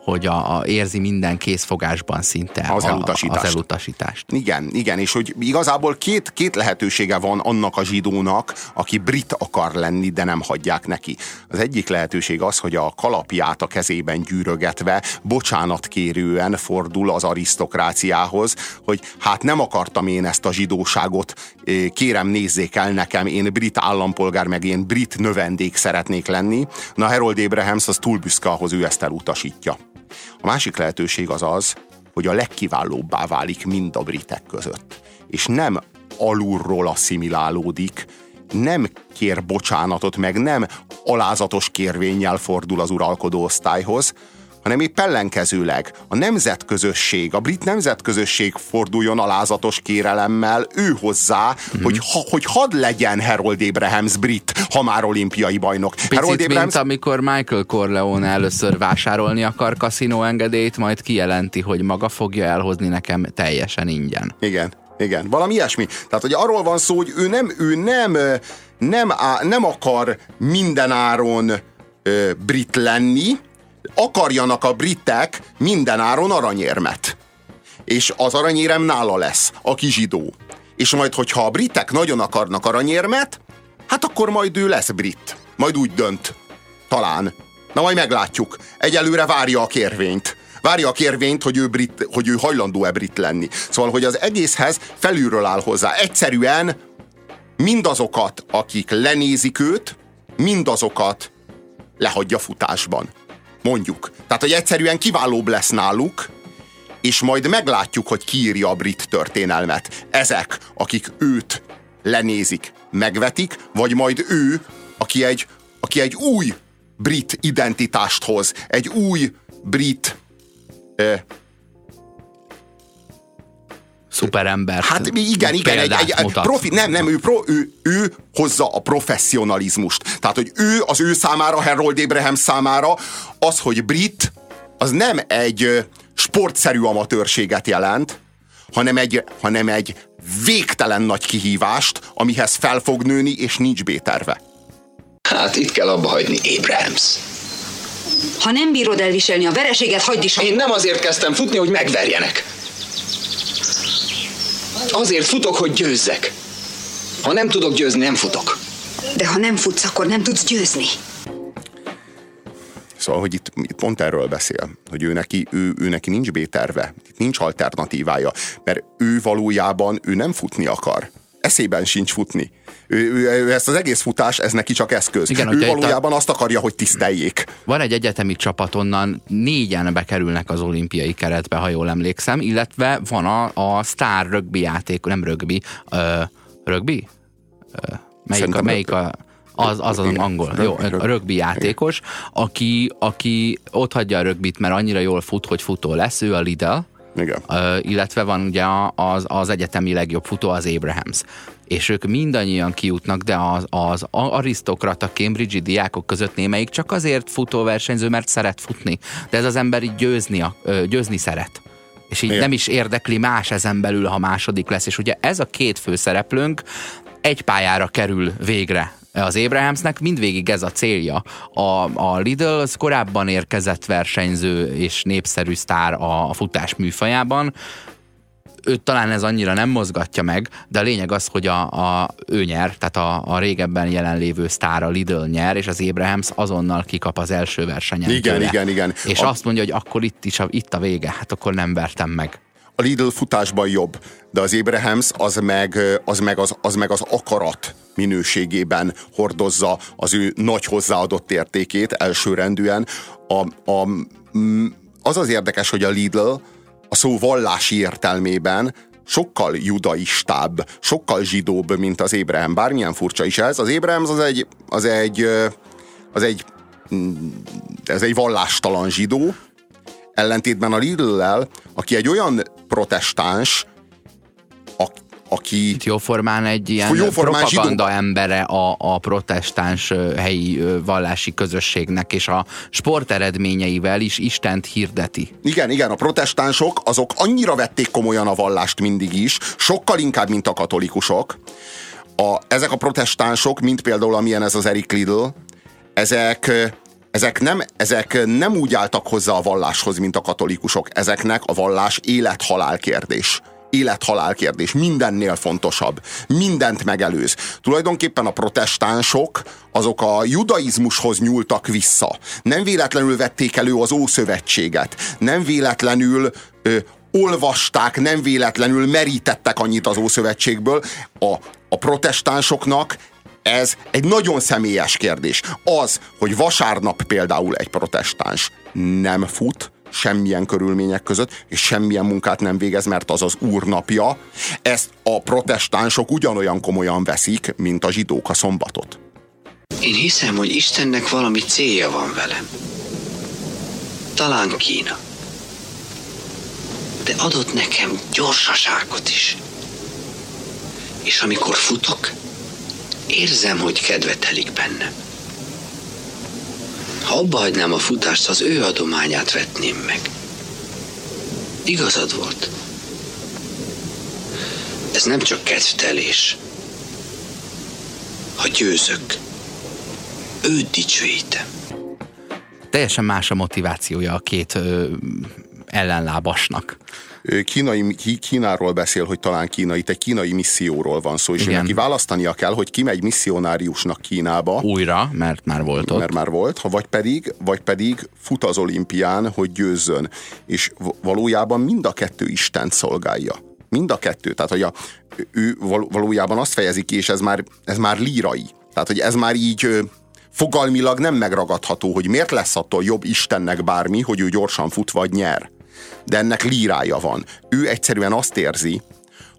hogy a, a érzi minden készfogásban szinte
Az
a,
elutasítást.
az elutasítást.
Igen, igen, és hogy igazából két, két lehetősége van annak a zsidónak, aki brit akar lenni, de nem hagyják neki. Az egyik lehetőség az, hogy a kalapját a kezében gyűrögetve, bocsánatkérően fordul az arisztokráciához, hogy hát nem akartam én ezt a zsidóságot, kérem nézzék el nekem, én brit állampolgár, meg én brit növendék szeretnék lenni. Na Harold Abrahams az túl büszke ahhoz, ő ezt elutasítja. A másik lehetőség az az, hogy a legkiválóbbá válik mind a britek között. És nem alulról asszimilálódik, nem kér bocsánatot, meg nem alázatos kérvényel fordul az uralkodó osztályhoz, hanem épp ellenkezőleg a nemzetközösség, a brit nemzetközösség forduljon alázatos kérelemmel ő hozzá, mm-hmm. hogy, ha, hogy hadd legyen Harold Abrahams brit, ha már olimpiai bajnok.
Picit, mint amikor Michael Corleone először vásárolni akar kaszinó engedélyt, majd kijelenti, hogy maga fogja elhozni nekem teljesen ingyen.
Igen, igen, valami ilyesmi. Tehát, hogy arról van szó, hogy ő nem, ő nem, nem, á, nem akar minden áron ö, brit lenni, akarjanak a britek minden áron aranyérmet. És az aranyérem nála lesz, aki zsidó. És majd, hogyha a britek nagyon akarnak aranyérmet, hát akkor majd ő lesz brit. Majd úgy dönt. Talán. Na majd meglátjuk. Egyelőre várja a kérvényt. Várja a kérvényt, hogy ő, brit, hogy ő hajlandó-e brit lenni. Szóval, hogy az egészhez felülről áll hozzá. Egyszerűen mindazokat, akik lenézik őt, mindazokat lehagyja futásban. Mondjuk. Tehát, hogy egyszerűen kiválóbb lesz náluk, és majd meglátjuk, hogy ki írja a brit történelmet. Ezek, akik őt lenézik, megvetik, vagy majd ő, aki egy, aki egy új brit identitást hoz, egy új brit eh,
Szuperember.
Hát igen, igen, egy, egy, egy profi, nem, nem, ő, pro, ő, ő hozza a professzionalizmust. Tehát, hogy ő, az ő számára, Harold Abraham számára, az, hogy brit, az nem egy sportszerű amatőrséget jelent, hanem egy, hanem egy végtelen nagy kihívást, amihez fel fog nőni, és nincs B-terve.
Hát itt kell abba hagyni, Abrahams.
Ha nem bírod elviselni a vereséget, hagyd is
Én nem azért kezdtem futni, hogy megverjenek. Azért futok, hogy győzzek. Ha nem tudok győzni, nem futok.
De ha nem futsz, akkor nem tudsz győzni.
Szóval, hogy itt, itt pont erről beszél, hogy ő neki, ő, ő neki nincs B-terve, nincs alternatívája, mert ő valójában ő nem futni akar. Eszében sincs futni. Ő, ő, ő ezt az egész futás, ez neki csak eszköz.
Igen,
ő
itt a-
valójában azt akarja, hogy tiszteljék.
Van egy egyetemi csapat, onnan négyen bekerülnek az olimpiai keretbe, ha jól emlékszem, illetve van a, a sztár rögbi játék, nem rögbi, ö, rögbi? Ö, melyik, a, melyik a, az, az az angol,
rögbi,
jó,
rögbi.
a rögbi játékos, aki, aki ott hagyja a rögbit, mert annyira jól fut, hogy futó lesz, ő a Lidl,
Igen.
Ö, illetve van ugye az, az egyetemi legjobb futó, az Abrahams. És ők mindannyian kijutnak, de az, az arisztokrata Cambridge-i diákok között némelyik csak azért futóversenyző, mert szeret futni. De ez az ember így győzni, a- győzni szeret. És így
Igen.
nem is érdekli más ezen belül, ha második lesz. És ugye ez a két főszereplőnk egy pályára kerül végre az Abrahamsnek, mindvégig ez a célja. A, a Lidl az korábban érkezett versenyző és népszerű sztár a, a futás műfajában, őt talán ez annyira nem mozgatja meg, de a lényeg az, hogy a, a, ő nyer, tehát a, a régebben jelenlévő a Lidl nyer, és az Abrahams azonnal kikap az első versenyen.
Igen,
tőle.
igen, igen.
És
A-
azt mondja, hogy akkor itt is a, itt a vége, hát akkor nem vertem meg.
A Lidl futásban jobb, de az Abrahams az meg az, meg az, az, meg az akarat minőségében hordozza az ő nagy hozzáadott értékét elsőrendűen. A, a, mm, az az érdekes, hogy a Lidl a szó vallási értelmében sokkal judaistább, sokkal zsidóbb, mint az Abraham. Bármilyen furcsa is ez. Az Abraham az egy, az egy, az egy, mm, ez egy vallástalan zsidó, ellentétben a Lidl-lel, aki egy olyan protestáns, aki
Itt jóformán egy ilyen
Jóformán
propaganda
zsidó.
embere a, a protestáns helyi vallási közösségnek, és a sport eredményeivel is Istent hirdeti.
Igen, igen, a protestánsok azok annyira vették komolyan a vallást mindig is, sokkal inkább, mint a katolikusok. A, ezek a protestánsok, mint például amilyen ez az Eric Lidl, ezek, ezek nem, ezek nem úgy álltak hozzá a valláshoz, mint a katolikusok. Ezeknek a vallás élet-halál kérdés. Élet-halál kérdés. Mindennél fontosabb. Mindent megelőz. Tulajdonképpen a protestánsok azok a judaizmushoz nyúltak vissza. Nem véletlenül vették elő az Ószövetséget. Nem véletlenül ö, olvasták, nem véletlenül merítettek annyit az Ószövetségből. A, a protestánsoknak ez egy nagyon személyes kérdés. Az, hogy vasárnap például egy protestáns nem fut, semmilyen körülmények között, és semmilyen munkát nem végez, mert az az úrnapja, ezt a protestánsok ugyanolyan komolyan veszik, mint a zsidók a szombatot.
Én hiszem, hogy Istennek valami célja van velem. Talán Kína. De adott nekem gyorsaságot is. És amikor futok, érzem, hogy kedve telik bennem. Ha abba hagynám a futást, az ő adományát vetném meg. Igazad volt. Ez nem csak kedvtelés. Ha győzök, őt dicsőítem.
Teljesen más a motivációja a két ö, ellenlábasnak.
Kínai, Kínáról beszél, hogy talán Kína, itt egy kínai misszióról van szó, és
Igen.
neki választania kell, hogy kimegy misszionáriusnak Kínába,
Újra, mert már volt ott.
mert már volt, ha vagy pedig, vagy pedig fut az olimpián, hogy győzzön. És valójában mind a kettő Istent szolgálja. Mind a kettő. Tehát, hogy a, ő val- valójában azt fejezi ki, és ez már, ez már lírai. Tehát, hogy ez már így fogalmilag nem megragadható, hogy miért lesz attól jobb Istennek bármi, hogy ő gyorsan fut vagy nyer. De ennek lírája van. Ő egyszerűen azt érzi,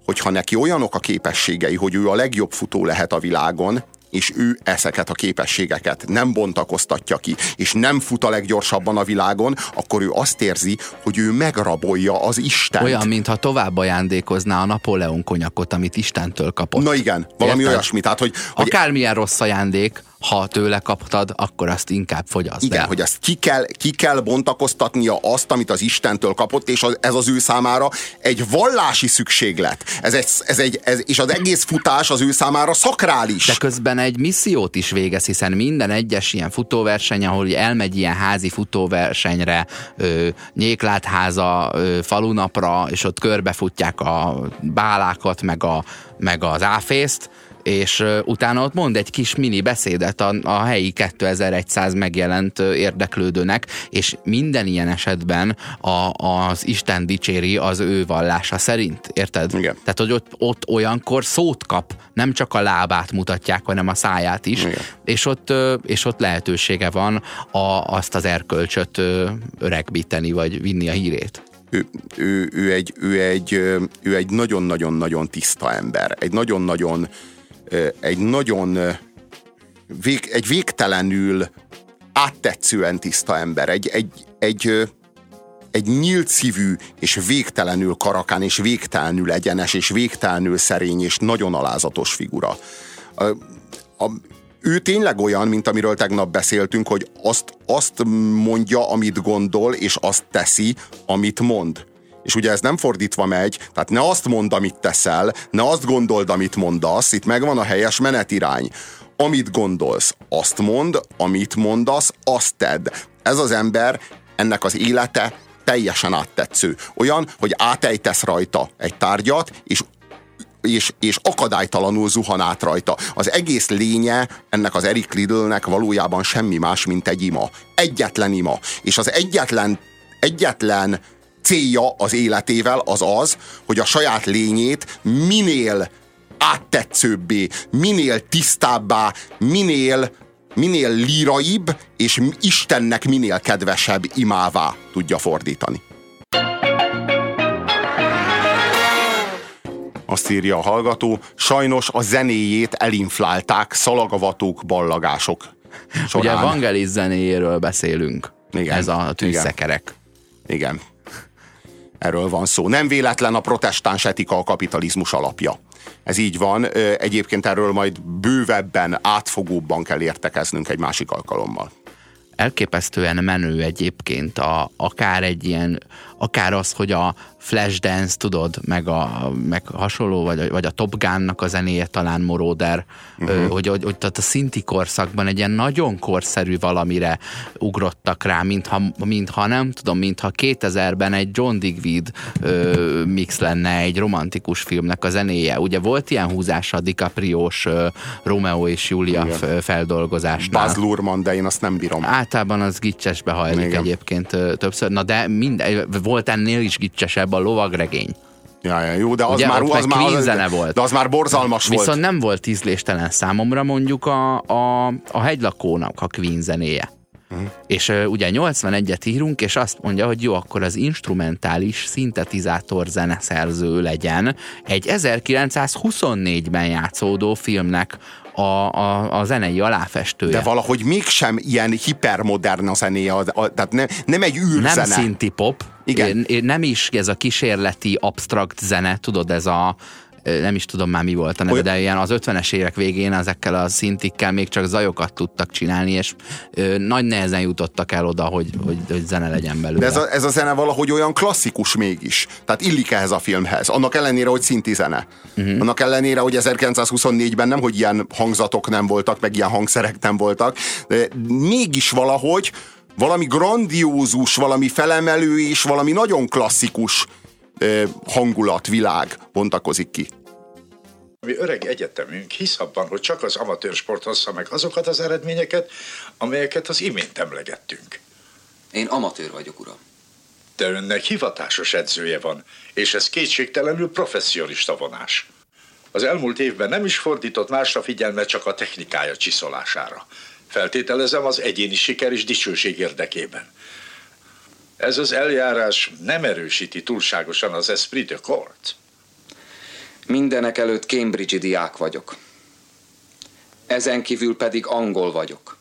hogy ha neki olyanok a képességei, hogy ő a legjobb futó lehet a világon, és ő ezeket a képességeket nem bontakoztatja ki, és nem fut a leggyorsabban a világon, akkor ő azt érzi, hogy ő megrabolja az Istent.
Olyan, mintha tovább ajándékozná a Napóleon konyakot, amit Istentől kapott.
Na igen, valami
Érted?
olyasmi. Tehát, hogy, hogy
Akármilyen rossz ajándék, ha tőle kaptad, akkor azt inkább fogyaszt
Igen,
el.
hogy ezt ki kell, ki kell bontakoztatnia azt, amit az Istentől kapott, és az, ez az ő számára egy vallási szükséglet. Ez egy, ez egy, ez, és az egész futás az ő számára szakrális.
De közben egy missziót is végez, hiszen minden egyes ilyen futóverseny, ahol elmegy ilyen házi futóversenyre, ö, nyéklátháza ö, falunapra, és ott körbefutják a bálákat, meg, a, meg az áfészt, és utána ott mond egy kis mini beszédet a, a helyi 2100 megjelent érdeklődőnek, és minden ilyen esetben a, az Isten dicséri az ő vallása szerint, érted?
Igen.
Tehát, hogy ott, ott olyankor szót kap, nem csak a lábát mutatják, hanem a száját is,
Igen.
és ott, és ott lehetősége van a, azt az erkölcsöt öregbíteni, vagy vinni a hírét.
ő, ő, ő, egy, ő, egy, ő egy nagyon-nagyon-nagyon tiszta ember. Egy nagyon-nagyon egy nagyon vég, egy végtelenül áttetszően tiszta ember. Egy, egy, egy, egy nyílt szívű, és végtelenül karakán, és végtelenül egyenes, és végtelenül szerény, és nagyon alázatos figura. A, a, ő tényleg olyan, mint amiről tegnap beszéltünk, hogy azt, azt mondja, amit gondol, és azt teszi, amit mond. És ugye ez nem fordítva megy, tehát ne azt mondd, amit teszel, ne azt gondold, amit mondasz, itt megvan a helyes menetirány. Amit gondolsz, azt mond, amit mondasz, azt tedd. Ez az ember, ennek az élete teljesen áttetsző. Olyan, hogy átejtesz rajta egy tárgyat, és és, és akadálytalanul zuhan át rajta. Az egész lénye ennek az Eric Lidlnek valójában semmi más, mint egy ima. Egyetlen ima. És az egyetlen, egyetlen célja az életével az az, hogy a saját lényét minél áttetszőbbé, minél tisztábbá, minél, minél líraibb, és Istennek minél kedvesebb imává tudja fordítani. Azt írja a hallgató, sajnos a zenéjét elinflálták szalagavatók, ballagások
Ugye
során.
Vangelis zenéjéről beszélünk.
Igen.
Ez a tűzszekerek.
Igen. Erről van szó. Nem véletlen a protestáns etika a kapitalizmus alapja. Ez így van. Egyébként erről majd bővebben, átfogóbban kell értekeznünk egy másik alkalommal.
elképesztően menő egyébként a, akár egy ilyen, akár az, hogy a Flashdance, tudod, meg, a, meg hasonló, vagy, vagy a Top Gun-nak a zenéje talán Moroder, uh-huh. hogy, hogy, hogy tehát a szinti korszakban egy ilyen nagyon korszerű valamire ugrottak rá, mintha, mintha nem tudom, mintha 2000-ben egy John Digweed ö, mix lenne egy romantikus filmnek a zenéje. Ugye volt ilyen húzása a DiCaprio-s ö, Romeo és Julia f- feldolgozásnál.
Baz Luhrmann, de én azt nem bírom.
Általában az gicsesbe hajlik
Igen.
egyébként ö, többször. Na de minden, volt ennél is gicsesebb a lovagregény.
Ja, ja, jó, de az
Ugye,
már, az már, az,
zene volt.
de az már borzalmas
Viszont
volt.
nem volt ízléstelen számomra mondjuk a, a, a hegylakónak a Queen zenéje. Uh-huh. És uh, ugye 81-et írunk, és azt mondja, hogy jó, akkor az instrumentális szintetizátor zeneszerző legyen egy 1924-ben játszódó filmnek a, a, a zenei aláfestője.
De valahogy mégsem ilyen hipermodern a zenéje, a- a- tehát ne, nem egy
nem
űrzene.
szinti pop,
Igen.
Nem is ez a kísérleti abstrakt zene, tudod, ez a nem is tudom már mi volt a neve, de ilyen az 50-es évek végén ezekkel a szintikkel még csak zajokat tudtak csinálni, és ö, nagy nehezen jutottak el oda, hogy, hogy, hogy zene legyen belőle.
De ez a, ez a zene valahogy olyan klasszikus mégis. Tehát illik ehhez a filmhez. Annak ellenére, hogy szinti zene. Uh-huh. Annak ellenére, hogy 1924-ben nem, hogy ilyen hangzatok nem voltak, meg ilyen hangszerek nem voltak, de mégis valahogy valami grandiózus, valami felemelő és valami nagyon klasszikus hangulat, világ bontakozik ki.
Mi öreg egyetemünk hisz abban, hogy csak az amatőr sport hozza meg azokat az eredményeket, amelyeket az imént emlegettünk.
Én amatőr vagyok, uram.
De önnek hivatásos edzője van, és ez kétségtelenül professzionista vonás. Az elmúlt évben nem is fordított másra figyelmet, csak a technikája csiszolására. Feltételezem az egyéni siker és dicsőség érdekében. Ez az eljárás nem erősíti túlságosan az esprit de corps.
Mindenek előtt Cambridge-i diák vagyok. Ezen kívül pedig angol vagyok.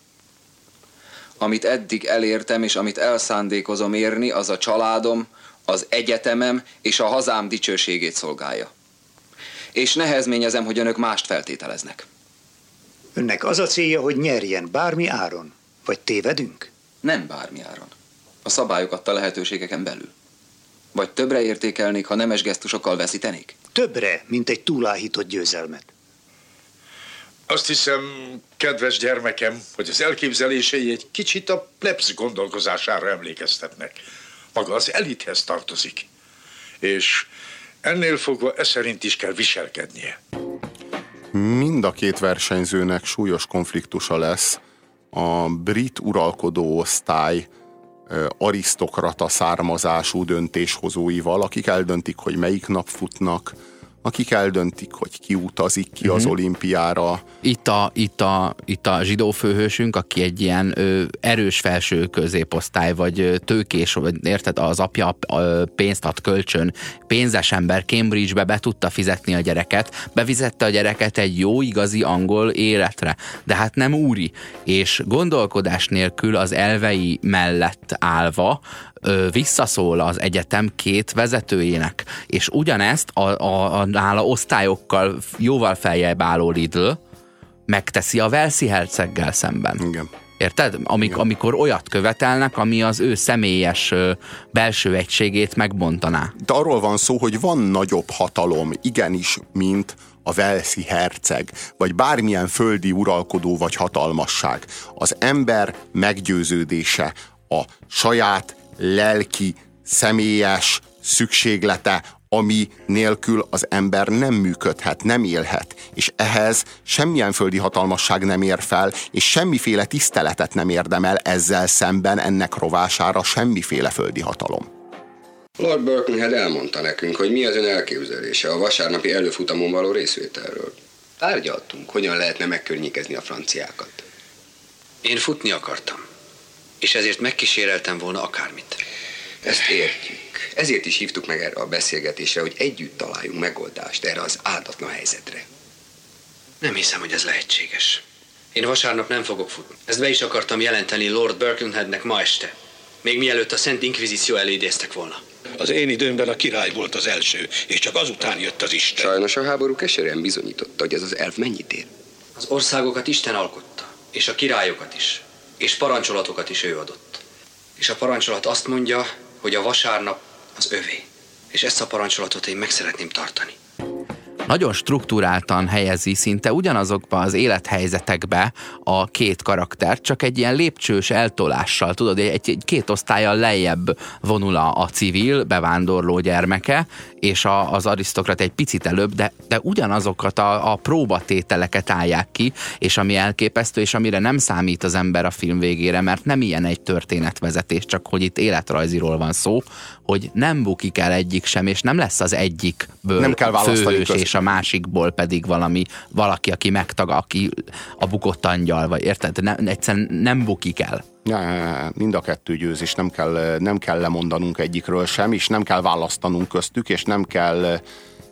Amit eddig elértem, és amit elszándékozom érni, az a családom, az egyetemem és a hazám dicsőségét szolgálja. És nehezményezem, hogy önök mást feltételeznek.
Önnek az a célja, hogy nyerjen bármi áron? Vagy tévedünk?
Nem bármi áron. A szabályok adta lehetőségeken belül. Vagy többre értékelnék, ha nemes gesztusokkal veszítenék?
Többre, mint egy túláhított győzelmet.
Azt hiszem, kedves gyermekem, hogy az elképzelései egy kicsit a plebs gondolkozására emlékeztetnek. Maga az elithez tartozik. És ennél fogva e szerint is kell viselkednie.
Mind a két versenyzőnek súlyos konfliktusa lesz a brit uralkodó osztály arisztokrata származású döntéshozóival, akik eldöntik, hogy melyik nap futnak, akik eldöntik, hogy ki utazik ki uh-huh. az mhm. olimpiára.
Itt a, itt, a, itt a zsidó főhősünk, aki egy ilyen ö, erős felső középosztály, vagy ö, tőkés, vagy érted, az apja ö, pénzt ad kölcsön, pénzes ember Cambridge-be be tudta fizetni a gyereket, bevizette a gyereket egy jó, igazi angol életre, de hát nem úri, és gondolkodás nélkül az elvei mellett állva ö, visszaszól az egyetem két vezetőjének, és ugyanezt a, a, a nála osztályokkal jóval feljebb álló Lidl megteszi a Velszi herceggel szemben.
Igen.
Érted? Amik, amikor olyat követelnek, ami az ő személyes ö, belső egységét megbontaná.
De arról van szó, hogy van nagyobb hatalom, igenis, mint a Velszi herceg, vagy bármilyen földi uralkodó vagy hatalmasság. Az ember meggyőződése, a saját lelki, személyes szükséglete, ami nélkül az ember nem működhet, nem élhet, és ehhez semmilyen földi hatalmasság nem ér fel, és semmiféle tiszteletet nem érdemel ezzel szemben ennek rovására semmiféle földi hatalom.
Lord Birkenhead elmondta nekünk, hogy mi az ön elképzelése a vasárnapi előfutamon való részvételről. Tárgyaltunk, hogyan lehetne megkörnyékezni a franciákat.
Én futni akartam és ezért megkíséreltem volna akármit.
Ezt értjük. Ezért is hívtuk meg erre a beszélgetésre, hogy együtt találjunk megoldást erre az áldatlan helyzetre.
Nem hiszem, hogy ez lehetséges. Én vasárnap nem fogok futni. Ezt be is akartam jelenteni Lord Birkenheadnek ma este. Még mielőtt a Szent Inkvizíció elidéztek volna.
Az én időmben a király volt az első, és csak azután jött az Isten.
Sajnos a háború keserűen bizonyította, hogy ez az elf mennyit ér.
Az országokat Isten alkotta, és a királyokat is és parancsolatokat is ő adott. És a parancsolat azt mondja, hogy a vasárnap az övé. És ezt a parancsolatot én meg szeretném tartani
nagyon struktúráltan helyezi szinte ugyanazokba az élethelyzetekbe a két karaktert, csak egy ilyen lépcsős eltolással, tudod, egy, egy két osztályal lejjebb vonul a, a civil, bevándorló gyermeke, és a, az arisztokrat egy picit előbb, de, de ugyanazokat a, a próbatételeket állják ki, és ami elképesztő, és amire nem számít az ember a film végére, mert nem ilyen egy történetvezetés, csak hogy itt életrajziról van szó, hogy nem bukik el egyik sem, és nem lesz az egyikből nem kell főhős, és a másikból pedig valami, valaki, aki megtag, aki a bukott angyal, vagy érted? Ne, egyszerűen nem bukik el.
Mind a kettő győz, és nem kell, nem kell lemondanunk egyikről sem, és nem kell választanunk köztük, és nem kell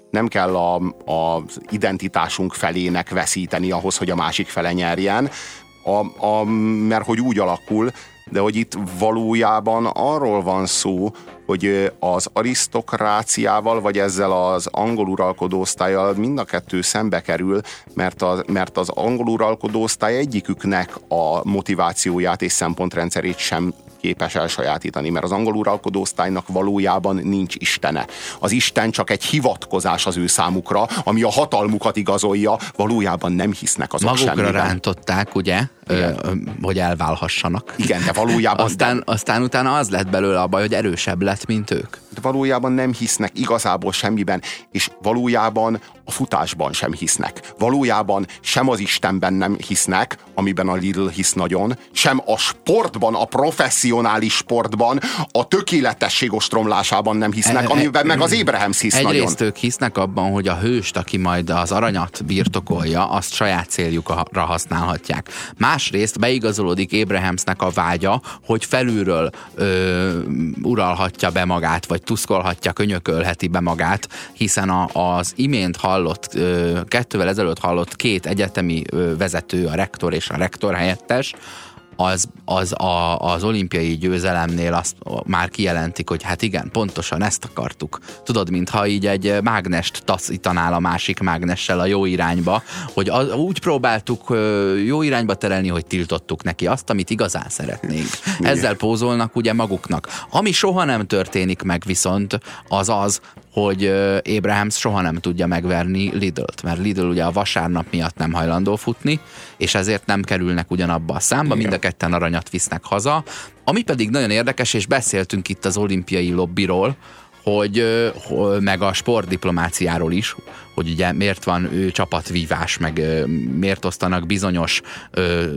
nem kell a, az identitásunk felének veszíteni ahhoz, hogy a másik fele nyerjen, a, a, mert hogy úgy alakul, de hogy itt valójában arról van szó, hogy az arisztokráciával, vagy ezzel az angol uralkodó osztályjal mind a kettő szembe kerül, mert, a, mert az angol uralkodó osztály egyiküknek a motivációját és szempontrendszerét sem képes elsajátítani, mert az angol uralkodó osztálynak valójában nincs istene. Az Isten csak egy hivatkozás az ő számukra, ami a hatalmukat igazolja, valójában nem hisznek azok
Magukra
semmiben.
rántották, ugye, ö, hogy elválhassanak.
Igen, de valójában...
aztán, de... aztán utána az lett belőle a baj, hogy erősebb lett, mint ők.
Valójában nem hisznek igazából semmiben, és valójában a futásban sem hisznek. Valójában sem az Istenben nem hisznek, amiben a Lidl hisz nagyon, sem a sportban, a professzionális sportban, a tökéletesség ostromlásában nem hisznek, amiben meg az Ébrahemsz hisz
Egyrészt
nagyon.
Egyrészt ők hisznek abban, hogy a hőst, aki majd az aranyat birtokolja, azt saját céljukra használhatják. Másrészt beigazolódik Ébrahemsznek a vágya, hogy felülről ö, uralhatja be magát, vagy tuszkolhatja, könyökölheti be magát, hiszen a, az imént hallott, kettővel ezelőtt hallott két egyetemi vezető, a rektor és a rektor helyettes, az, az a, az olimpiai győzelemnél azt már kijelentik, hogy hát igen, pontosan ezt akartuk. Tudod, mintha így egy mágnest taszítanál a másik mágnessel a jó irányba, hogy az, úgy próbáltuk jó irányba terelni, hogy tiltottuk neki azt, amit igazán szeretnénk. Ezzel pózolnak ugye maguknak. Ami soha nem történik meg viszont, az az, hogy Abrahams soha nem tudja megverni Lidl-t, mert Lidl ugye a vasárnap miatt nem hajlandó futni, és ezért nem kerülnek ugyanabba a számba, mind a ketten aranyat visznek haza. Ami pedig nagyon érdekes, és beszéltünk itt az olimpiai lobbiról, hogy, meg a sportdiplomáciáról is, hogy ugye miért van ő csapatvívás, meg miért osztanak bizonyos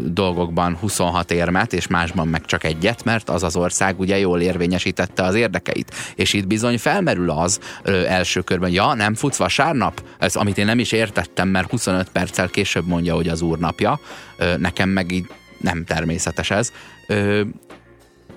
dolgokban 26 érmet, és másban meg csak egyet, mert az az ország ugye jól érvényesítette az érdekeit. És itt bizony felmerül az első körben, ja, nem futsz vasárnap? Ez, amit én nem is értettem, mert 25 perccel később mondja, hogy az úrnapja. Nekem meg így nem természetes ez.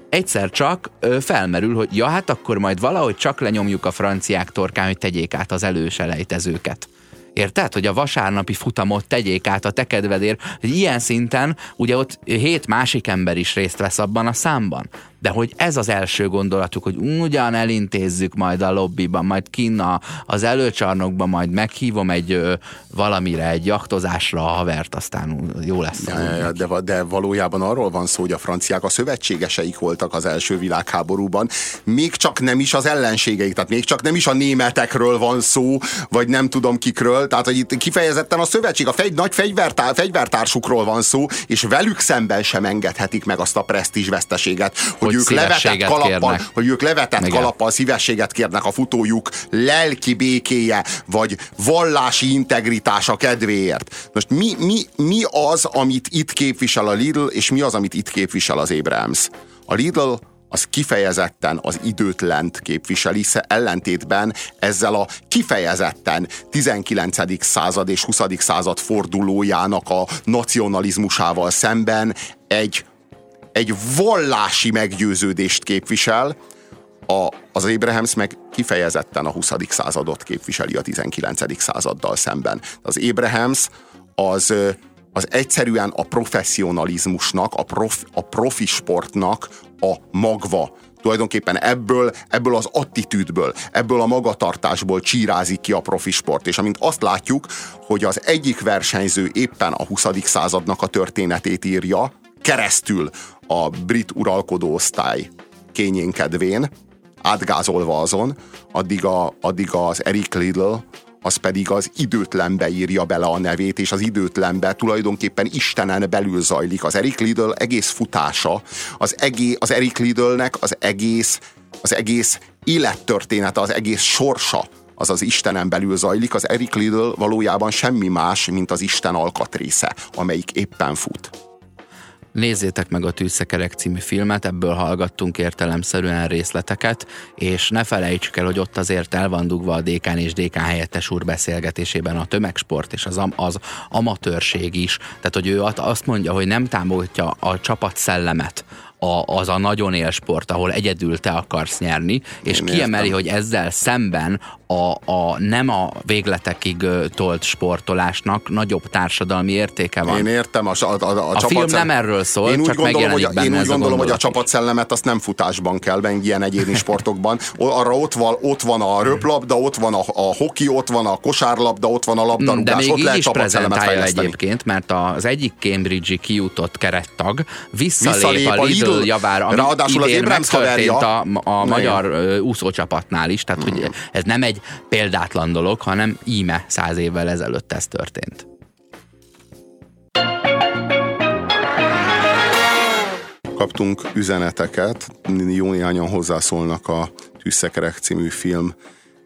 Egyszer csak ö, felmerül, hogy ja, hát akkor majd valahogy csak lenyomjuk a franciák torkán, hogy tegyék át az előselejtezőket. Érted? Hogy a vasárnapi futamot tegyék át a te kedvedért, hogy ilyen szinten ugye ott hét másik ember is részt vesz abban a számban de hogy ez az első gondolatuk, hogy ugyan elintézzük majd a lobbyban, majd kinna az előcsarnokban, majd meghívom egy ö, valamire, egy jaktozásra a havert, aztán jó lesz.
Ja, de, de valójában arról van szó, hogy a franciák a szövetségeseik voltak az első világháborúban, még csak nem is az ellenségeik, tehát még csak nem is a németekről van szó, vagy nem tudom kikről, tehát hogy itt kifejezetten a szövetség, a fegy, nagy fegyvertár, fegyvertársukról van szó, és velük szemben sem engedhetik meg azt a presztízs veszteséget, hogy hogy ők levetett kalappal, hogy ők levetett Igen. kalappal szívességet kérnek a futójuk lelki békéje, vagy vallási integritása kedvéért. Most mi, mi, mi az, amit itt képvisel a Lidl, és mi az, amit itt képvisel az Abrams? A Lidl az kifejezetten az időtlent képviseli, ellentétben ezzel a kifejezetten 19. század és 20. század fordulójának a nacionalizmusával szemben egy egy vallási meggyőződést képvisel, a, az Abrahams meg kifejezetten a 20. századot képviseli a 19. századdal szemben. Az Abrahams az, az egyszerűen a professzionalizmusnak, a, prof, a profi sportnak a magva. Tulajdonképpen ebből, ebből az attitűdből, ebből a magatartásból csírázik ki a profi sport. És amint azt látjuk, hogy az egyik versenyző éppen a 20. századnak a történetét írja, keresztül a brit uralkodó osztály kényén kedvén, átgázolva azon, addig, a, addig az Eric Lidl, az pedig az időtlenbe írja bele a nevét, és az időtlenbe tulajdonképpen Istenen belül zajlik. Az Eric Lidl egész futása, az, egész, az Eric Lidlnek az egész, az egész élettörténete, az egész sorsa, az az Istenen belül zajlik, az Eric Lidl valójában semmi más, mint az Isten alkatrésze, amelyik éppen fut.
Nézzétek meg a Tűzszekerek című filmet, ebből hallgattunk értelemszerűen részleteket, és ne felejtsük el, hogy ott azért el van dugva a dékán és dékán helyettes úr beszélgetésében a tömegsport és az, am- az amatőrség is. Tehát, hogy ő azt mondja, hogy nem támogatja a csapat szellemet, a, az a nagyon élsport, ahol egyedül te akarsz nyerni, és Én kiemeli, értem. hogy ezzel szemben a, a nem a végletekig tolt sportolásnak nagyobb társadalmi értéke van.
Én értem, a, a, a,
a, a film nem erről szól,
én úgy
csak
gondolom, hogy,
Én
úgy gondolom, hogy a csapatszellemet azt nem futásban kell, meg ilyen egyéni sportokban. Arra ott van, ott van a röplabda, ott van a, a hoki, ott van a kosárlabda, ott van a labdarúgás,
De még
ott
így
lehet
is
csapatszellemet
egyébként, mert az egyik Cambridge-i kijutott kerettag visszalép, visszalép a Lidl, Lidl javára, ami
Ráadásul idén az megtörtént
a, a magyar úszócsapatnál is, tehát hogy ez nem egy példátlan dolog, hanem íme száz évvel ezelőtt ez történt.
Kaptunk üzeneteket, jó néhányan hozzászólnak a Tűzszekerek című film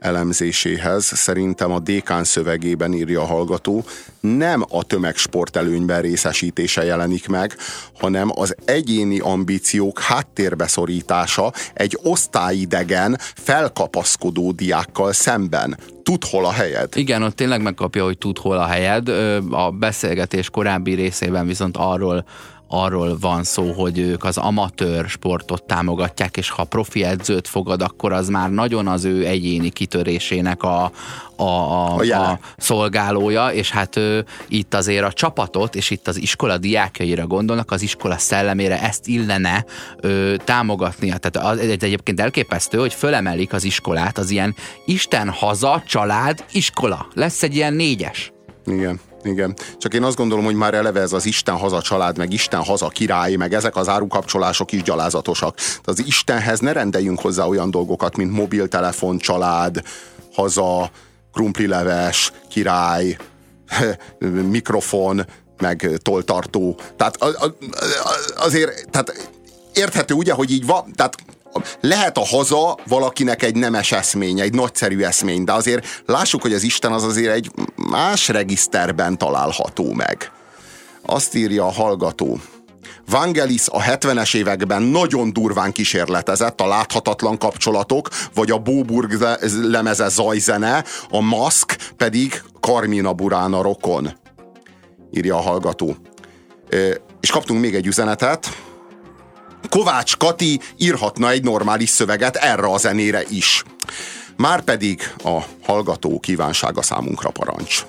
elemzéséhez. Szerintem a dékán szövegében írja a hallgató, nem a tömegsport előnyben részesítése jelenik meg, hanem az egyéni ambíciók háttérbeszorítása egy osztályidegen, felkapaszkodó diákkal szemben. Tud hol a helyed?
Igen, ott tényleg megkapja, hogy tud hol a helyed. A beszélgetés korábbi részében viszont arról arról van szó, hogy ők az amatőr sportot támogatják, és ha profi edzőt fogad, akkor az már nagyon az ő egyéni kitörésének a, a, a,
A
szolgálója, és hát ő, itt azért a csapatot, és itt az iskola diákjaira gondolnak, az iskola szellemére ezt illene ö, támogatnia. Tehát az, egyébként elképesztő, hogy fölemelik az iskolát, az ilyen Isten haza, család, iskola. Lesz egy ilyen négyes.
Igen. Igen. Csak én azt gondolom, hogy már eleve ez az Isten haza család, meg Isten haza király, meg ezek az árukapcsolások is gyalázatosak. Tehát az Istenhez ne rendeljünk hozzá olyan dolgokat, mint mobiltelefon, család, haza, krumplileves, király, <laughs> mikrofon, meg toltartó. Tehát azért, tehát érthető ugye, hogy így van, tehát lehet a haza valakinek egy nemes eszmény, egy nagyszerű eszmény, de azért lássuk, hogy az Isten az azért egy más regiszterben található meg. Azt írja a hallgató. Vangelis a 70-es években nagyon durván kísérletezett a láthatatlan kapcsolatok, vagy a Bóburg le- lemeze zajzene, a maszk pedig Carmina Burana rokon, írja a hallgató. És kaptunk még egy üzenetet. Kovács Kati írhatna egy normális szöveget erre a zenére is. Márpedig a hallgató kívánsága számunkra parancs.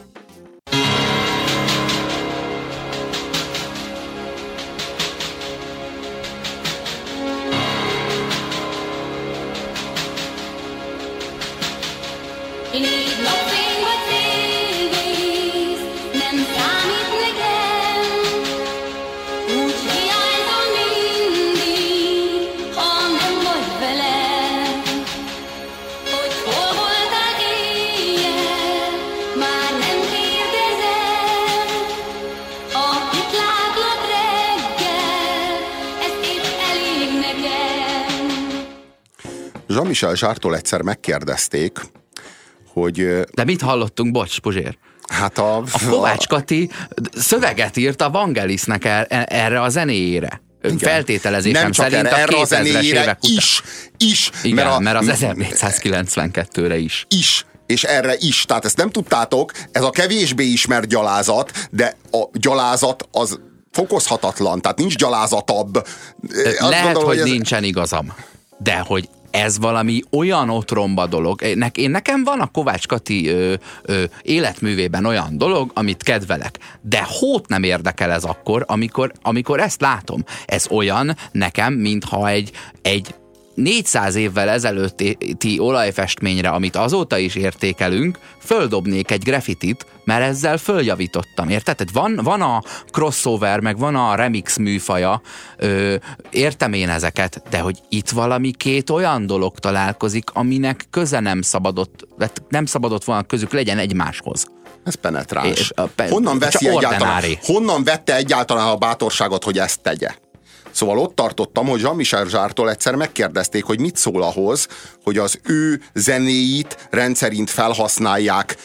Jean-Michel Zsártól egyszer megkérdezték, hogy
De mit hallottunk, bocs, Puzsér?
hát a...
A Kovács Kati szöveget írt a Vangelisnek er, erre a zenéjére.
Igen.
Feltételezésem
Nem csak
szerint
erre,
a
erre a
2000-es
zenéjére
évek után.
is, is,
Igen, mert, a, mert az
m-
1492-re is.
is, és erre is. Tehát ezt nem tudtátok, ez a kevésbé ismert gyalázat, de a gyalázat az fokozhatatlan, tehát nincs gyalázatabb. Azt
Lehet,
gondolom,
hogy
ez-
nincsen igazam. De hogy ez valami olyan otromba dolog. Én nekem van a Kovács Kati ö, ö, életművében olyan dolog, amit kedvelek. De hót nem érdekel ez akkor, amikor, amikor ezt látom. Ez olyan nekem, mintha egy, egy 400 évvel ezelőtti olajfestményre, amit azóta is értékelünk, földobnék egy graffitit, mert ezzel följavítottam, érted? Tehát van, van a crossover, meg van a remix műfaja, ö, értem én ezeket, de hogy itt valami két olyan dolog találkozik, aminek köze nem szabadott, hát nem szabadott volna közük legyen egymáshoz.
Ez penetráns.
És a pe-
honnan, veszi egyáltalán, honnan vette egyáltalán a bátorságot, hogy ezt tegye? Szóval ott tartottam, hogy Jean-Michel Zsártól egyszer megkérdezték, hogy mit szól ahhoz, hogy az ő zenéit rendszerint felhasználják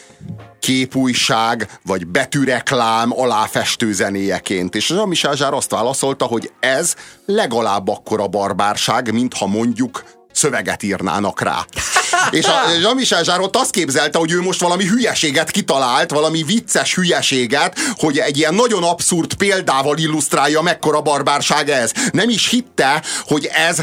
képújság vagy betűreklám aláfestő zenéjeként. És Jean-Michel Zsár azt válaszolta, hogy ez legalább akkora barbárság, mintha mondjuk szöveget írnának rá. És a Jean-Michel Zsár ott azt képzelte, hogy ő most valami hülyeséget kitalált, valami vicces hülyeséget, hogy egy ilyen nagyon abszurd példával illusztrálja, mekkora barbárság ez. Nem is hitte, hogy ez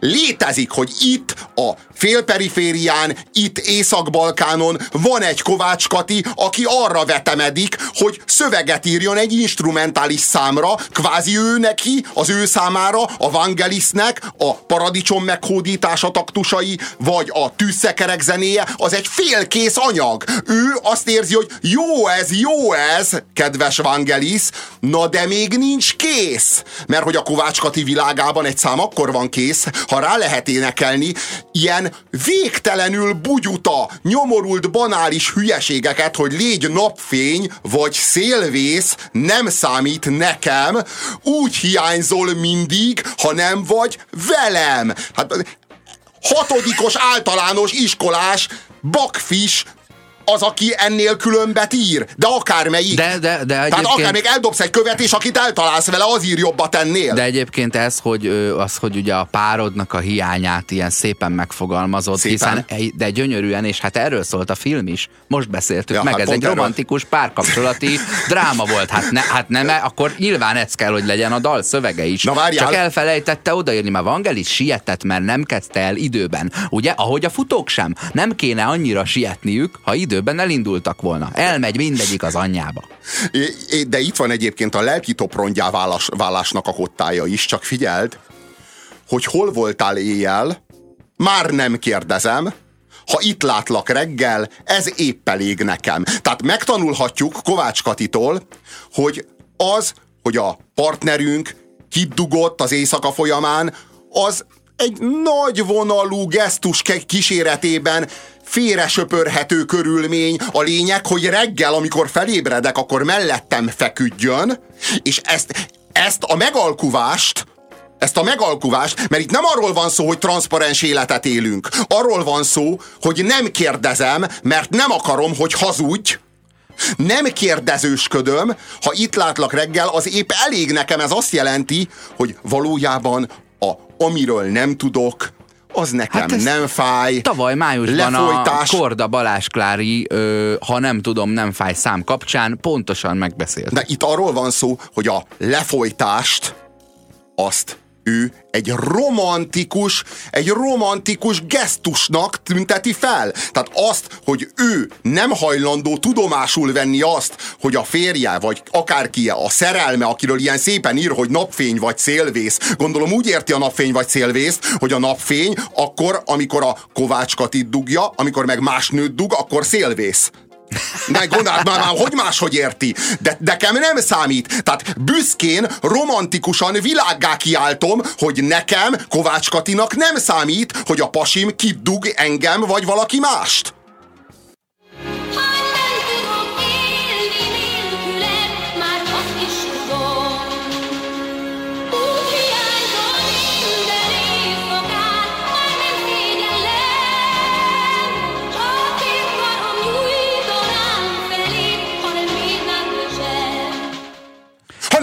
létezik, hogy itt a félperiférián, itt Észak-Balkánon van egy Kovács Kati, aki arra vetemedik, hogy szöveget írjon egy instrumentális számra, kvázi ő neki, az ő számára, a Vangelisnek a paradicsom meghódítása taktusai, vagy a tűzszekerek zenéje, az egy félkész anyag. Ő azt érzi, hogy jó ez, jó ez, kedves Vangelis, na de még nincs kész. Mert hogy a Kovács Kati világában egy szám akkor van kész, ha rá lehet énekelni ilyen végtelenül bugyuta, nyomorult, banális hülyeségeket, hogy légy napfény vagy szélvész, nem számít nekem, úgy hiányzol mindig, ha nem vagy velem. Hát hatodikos általános iskolás bakfis az, aki ennél különbet ír, de akármelyik.
De, de, de
Tehát
egyébként-
akár még eldobsz egy követ, és akit eltalálsz vele, az ír jobbat ennél.
De egyébként ez, hogy, az, hogy ugye a párodnak a hiányát ilyen szépen megfogalmazott,
Szépen?
hiszen de gyönyörűen, és hát erről szólt a film is, most beszéltük
Ja,
meg,
hát
ez egy
erről.
romantikus párkapcsolati <laughs> dráma volt. Hát, ne, hát nem, akkor nyilván ez kell, hogy legyen a dal szövege is.
Na, várjál.
Csak elfelejtette odaírni, mert Vangelis sietett, mert nem kezdte el időben. Ugye, ahogy a futók sem. Nem kéne annyira sietniük, ha időben elindultak volna. Elmegy mindegyik az anyjába.
De itt van egyébként a lelki toprongyá válás, válásnak a kottája is, csak figyeld, hogy hol voltál éjjel, már nem kérdezem, ha itt látlak reggel, ez épp elég nekem. Tehát megtanulhatjuk Kovács Katitól, hogy az, hogy a partnerünk kidugott az éjszaka folyamán, az egy nagy vonalú gesztus kíséretében félresöpörhető körülmény. A lényeg, hogy reggel, amikor felébredek, akkor mellettem feküdjön, és ezt, ezt a megalkuvást, ezt a megalkuvást, mert itt nem arról van szó, hogy transzparens életet élünk. Arról van szó, hogy nem kérdezem, mert nem akarom, hogy hazudj, nem kérdezősködöm, ha itt látlak reggel, az épp elég nekem. Ez azt jelenti, hogy valójában amiről nem tudok, az nekem
Hát
nem fáj.
Tavaly májusban
Lefolytás.
a Korda Balázs Klári, ö, ha nem tudom, nem fáj szám kapcsán pontosan megbeszélt.
De itt arról van szó, hogy a lefolytást azt ő egy romantikus, egy romantikus gesztusnak tünteti fel. Tehát azt, hogy ő nem hajlandó tudomásul venni azt, hogy a férje, vagy akárki a szerelme, akiről ilyen szépen ír, hogy napfény vagy szélvész. Gondolom úgy érti a napfény vagy szélvészt, hogy a napfény akkor, amikor a Kovács Katit dugja, amikor meg más nőt dug, akkor szélvész. De gondold már, már, hogy máshogy érti. De nekem nem számít. Tehát büszkén, romantikusan világgá kiáltom, hogy nekem, Kovács Katinak nem számít, hogy a pasim kidug engem vagy valaki mást.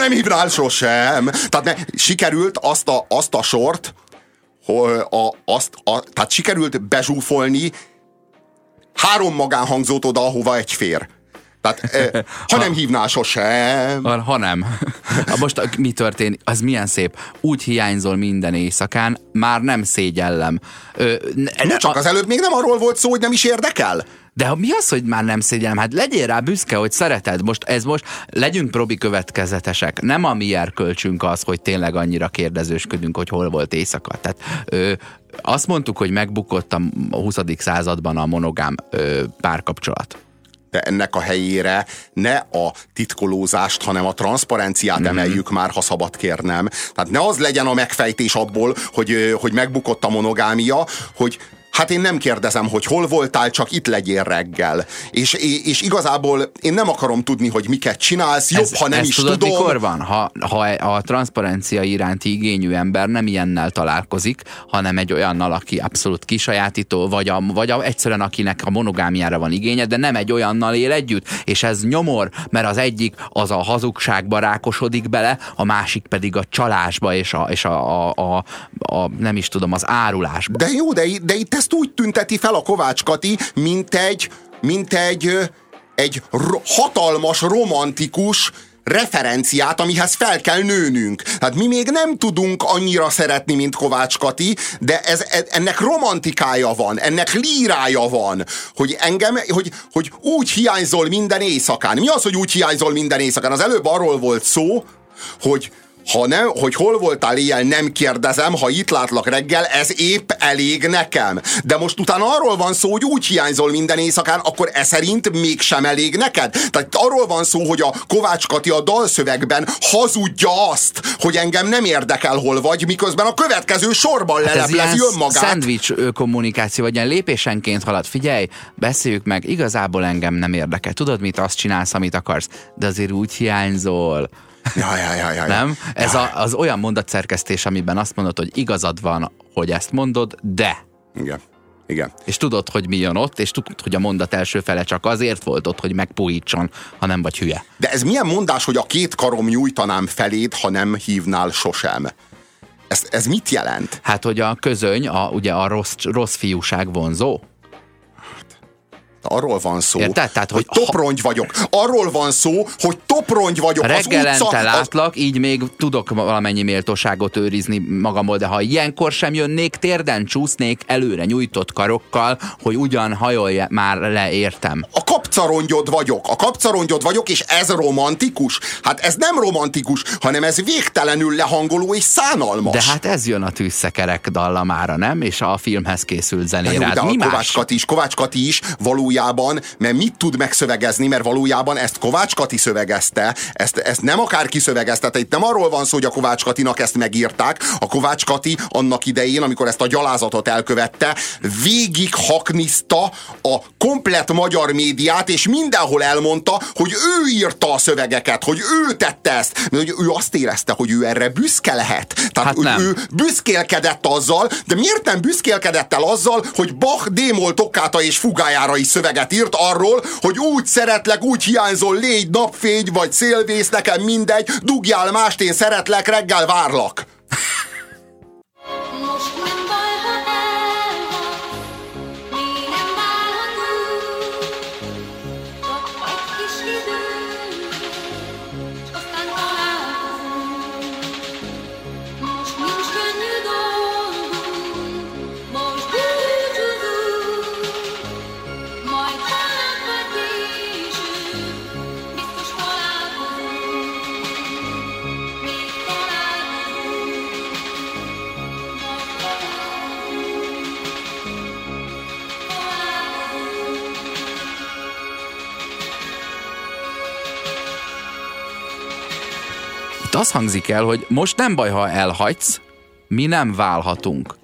Ha nem
hívnál sosem. Tehát ne, sikerült azt a, azt a sort, a, azt a, tehát sikerült bezsúfolni három magánhangzót oda, ahova egy fér. Tehát, eh, ha nem hívnál sosem.
Ha, ha nem. Ha Most a- mi történik? Az milyen szép. Úgy hiányzol minden éjszakán, már nem szégyellem. Ö, ne,
No, csak az előbb még nem arról volt szó, hogy nem is érdekel.
De mi az, hogy már nem szégyellem? Hát legyél rá büszke, hogy szereted. Most ez most, legyünk probi következetesek. Nem a mi erkölcsünk az, hogy tényleg annyira kérdezősködünk, hogy hol volt éjszaka. Tehát ö, azt mondtuk, hogy megbukott a 20. században a monogám ö, párkapcsolat.
de ennek a helyére ne a titkolózást, hanem a transzparenciát
Mhm.
mm-hmm. emeljük már, ha szabad kérnem. Tehát ne az legyen a megfejtés abból, hogy, hogy megbukott a monogámia, hogy Hát én nem kérdezem, hogy hol voltál, csak itt legyél reggel. És, és igazából én nem akarom tudni, hogy miket csinálsz, jobb, ha nem
ez
is
tudod,
tudom.
mikor van? Ha, ha a transzparencia iránti igényű ember nem ilyennel találkozik, hanem egy olyannal, aki abszolút kisajátító, vagy, a, vagy a, egyszerűen akinek a monogámiára van igénye, de nem egy olyannal él együtt, és ez nyomor, mert az egyik az a hazugságba rákosodik bele, a másik pedig a csalásba és a, és a, a, a, a nem is tudom, az árulásba.
De jó, de, de itt ezt úgy tünteti fel a Kovács Kati, mint egy, mint egy, egy hatalmas, romantikus referenciát, amihez fel kell nőnünk. Hát mi még nem tudunk annyira szeretni, mint Kovács Kati, de ez, e- ennek romantikája van, ennek lírája van, hogy engem, hogy, hogy úgy hiányzol minden éjszakán. Mi az, hogy úgy hiányzol minden éjszakán? Az előbb arról volt szó, hogy ha nem, hogy hol voltál éjjel, nem kérdezem, ha itt látlak reggel, ez épp elég nekem. De most utána arról van szó, hogy úgy hiányzol minden éjszakán, akkor ez szerint mégsem elég neked. Tehát arról van szó, hogy a Kovács Kati a dalszövegben hazudja azt, hogy engem nem érdekel, hol vagy, miközben a következő sorban
Hát
leleplezi önmagát.
szendvics kommunikáció, vagy ilyen lépésenként halad. Figyelj, beszéljük meg, igazából engem nem érdekel. Tudod mit, azt csinálsz, amit akarsz, de azért úgy hiányzol.
Ja, ja, ja, ja, ja.
Nem? Ez a, az olyan mondatszerkesztés, amiben azt mondod, hogy igazad van, hogy ezt mondod, de.
Igen. Igen.
És tudod, hogy mi jön ott, és tudod, hogy a mondat első fele csak azért volt ott, hogy megpuhítson, ha nem vagy hülye.
De ez milyen mondás, hogy a két karom nyújtanám feléd, ha nem hívnál sosem? Ez, ez mit jelent?
Hát, hogy a közöny, a, ugye a rossz, rossz fiúság vonzó.
Arról van szó,
Érted? Tehát,
hogy,
hogy
toprongy vagyok. Arról van szó, hogy toprongy vagyok. Az
Reggelente
utca, az,
látlak, így még tudok valamennyi méltóságot őrizni magamból, de ha ilyenkor sem jönnék, térden csúsznék előre nyújtott karokkal, hogy ugyan hajolj már le, értem.
a kapcarongyod vagyok. A kapcarongyod vagyok, és ez romantikus? Hát ez nem romantikus, hanem ez végtelenül lehangoló és szánalmas.
De hát ez jön a tűzszekerek dallamára, nem? És a filmhez készült
De
zenére.
jó,
Hát
de
mi
a
más?
Kovács Kati is, Kovács Kati is valójában, mert mit tud megszövegezni, mert valójában ezt Kovács Kati szövegezte, ezt, ezt nem akárki szövegezte, tehát itt nem arról van szó, hogy a Kovács Katinak ezt megírták, a Kovács Kati annak idején, amikor ezt a gyalázatot elkövette, végig hakniszta a komplet magyar médiát, és mindenhol elmondta, hogy ő írta a szövegeket, hogy ő tette ezt, mert hogy ő azt érezte, hogy ő erre büszke lehet. Tehát
Hát nem.
ő büszkélkedett azzal, de miért nem büszkélkedett el azzal, hogy Bach démol tokkáta és fugájára is szöveget írt arról, hogy úgy szeretlek, úgy hiányzol, légy napfény vagy szélvész, nekem mindegy, dugjál mást, én szeretlek, reggel várlak.
Most
az hangzik el, hogy most nem baj, ha elhagysz, mi nem válhatunk.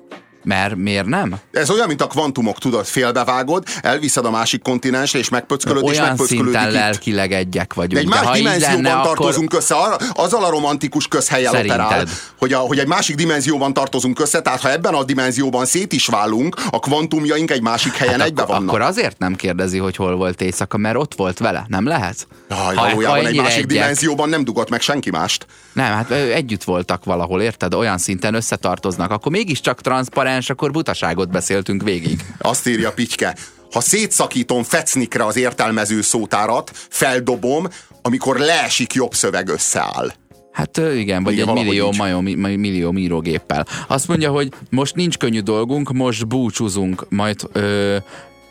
Mert miért nem?
Ez olyan, mint a kvantumok, tudod, félbevágod, elviszed a másik kontinensre, és megpöckölöd, és
Olyan
megpöckölődik
szinten
itt.
lelkileg egyek vagyunk.
De egy más dimenzióban
lenne,
tartozunk
akkor...
össze, arra, azzal a romantikus közhelyel
Szerinted?
operál, hogy, a, hogy egy másik dimenzióban tartozunk össze, tehát ha ebben a dimenzióban szét is válunk, a kvantumjaink egy másik helyen
Hát
egybe vannak.
akkor azért nem kérdezi, hogy hol volt éjszaka, mert ott volt vele. Nem lehet?
Jaj,
Ha-
valójában
ha
egy másik
egyek-
dimenzióban nem dugott meg senki mást.
Nem, hát együtt voltak valahol, érted? Olyan szinten összetartoznak. Akkor mégiscsak transzparens, akkor butaságot beszéltünk végig.
Azt írja Pityke, ha szétszakítom fecnikre az értelmező szótárat, feldobom, amikor leesik jobb szöveg összeáll.
Hát igen, vagy
Igen,
egy millió,
így.
majom, mi- millió írógéppel. Azt mondja, hogy most nincs könnyű dolgunk, most búcsúzunk, majd ö,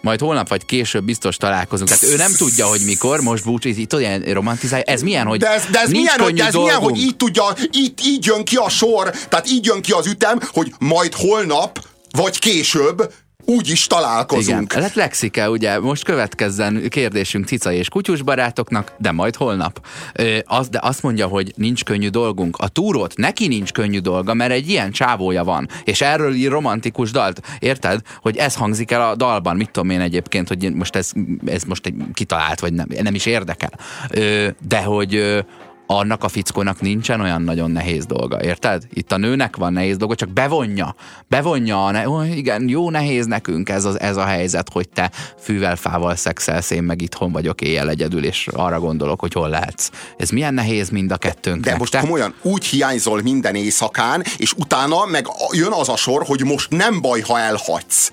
majd holnap vagy később biztos találkozunk. Tehát ő nem tudja, hogy mikor, most búcsúzik, itt olyan romantizálja. Ez milyen, hogy
De ez, de ez, milyen, hogy, de ez milyen, hogy így tudja, így, így jön ki a sor, tehát így jön ki az ütem, hogy majd holnap, vagy később úgy is találkozunk.
Igen, lett lexike, ugye, most következzen kérdésünk cica és kutyus barátoknak, de majd holnap. Ö, az, de azt mondja, hogy nincs könnyű dolgunk. A túrót neki nincs könnyű dolga, mert egy ilyen csávója van, és erről ír romantikus dalt. Érted? Hogy ez hangzik el a dalban. Mit tudom én egyébként, hogy most ez, ez most egy kitalált, vagy nem, nem is érdekel. Ö, de hogy annak a fickónak nincsen olyan nagyon nehéz dolga, érted? Itt a nőnek van nehéz dolga, csak bevonja. Bevonja, a ne- ó, igen, jó nehéz nekünk ez a, ez a helyzet, hogy te fűvel, fával szexelsz, én meg itthon vagyok éjjel egyedül, és arra gondolok, hogy hol lehetsz. Ez milyen nehéz mind a kettőnknek.
De most
te?
komolyan úgy hiányzol minden éjszakán, és utána meg jön az a sor, hogy most nem baj, ha elhagysz.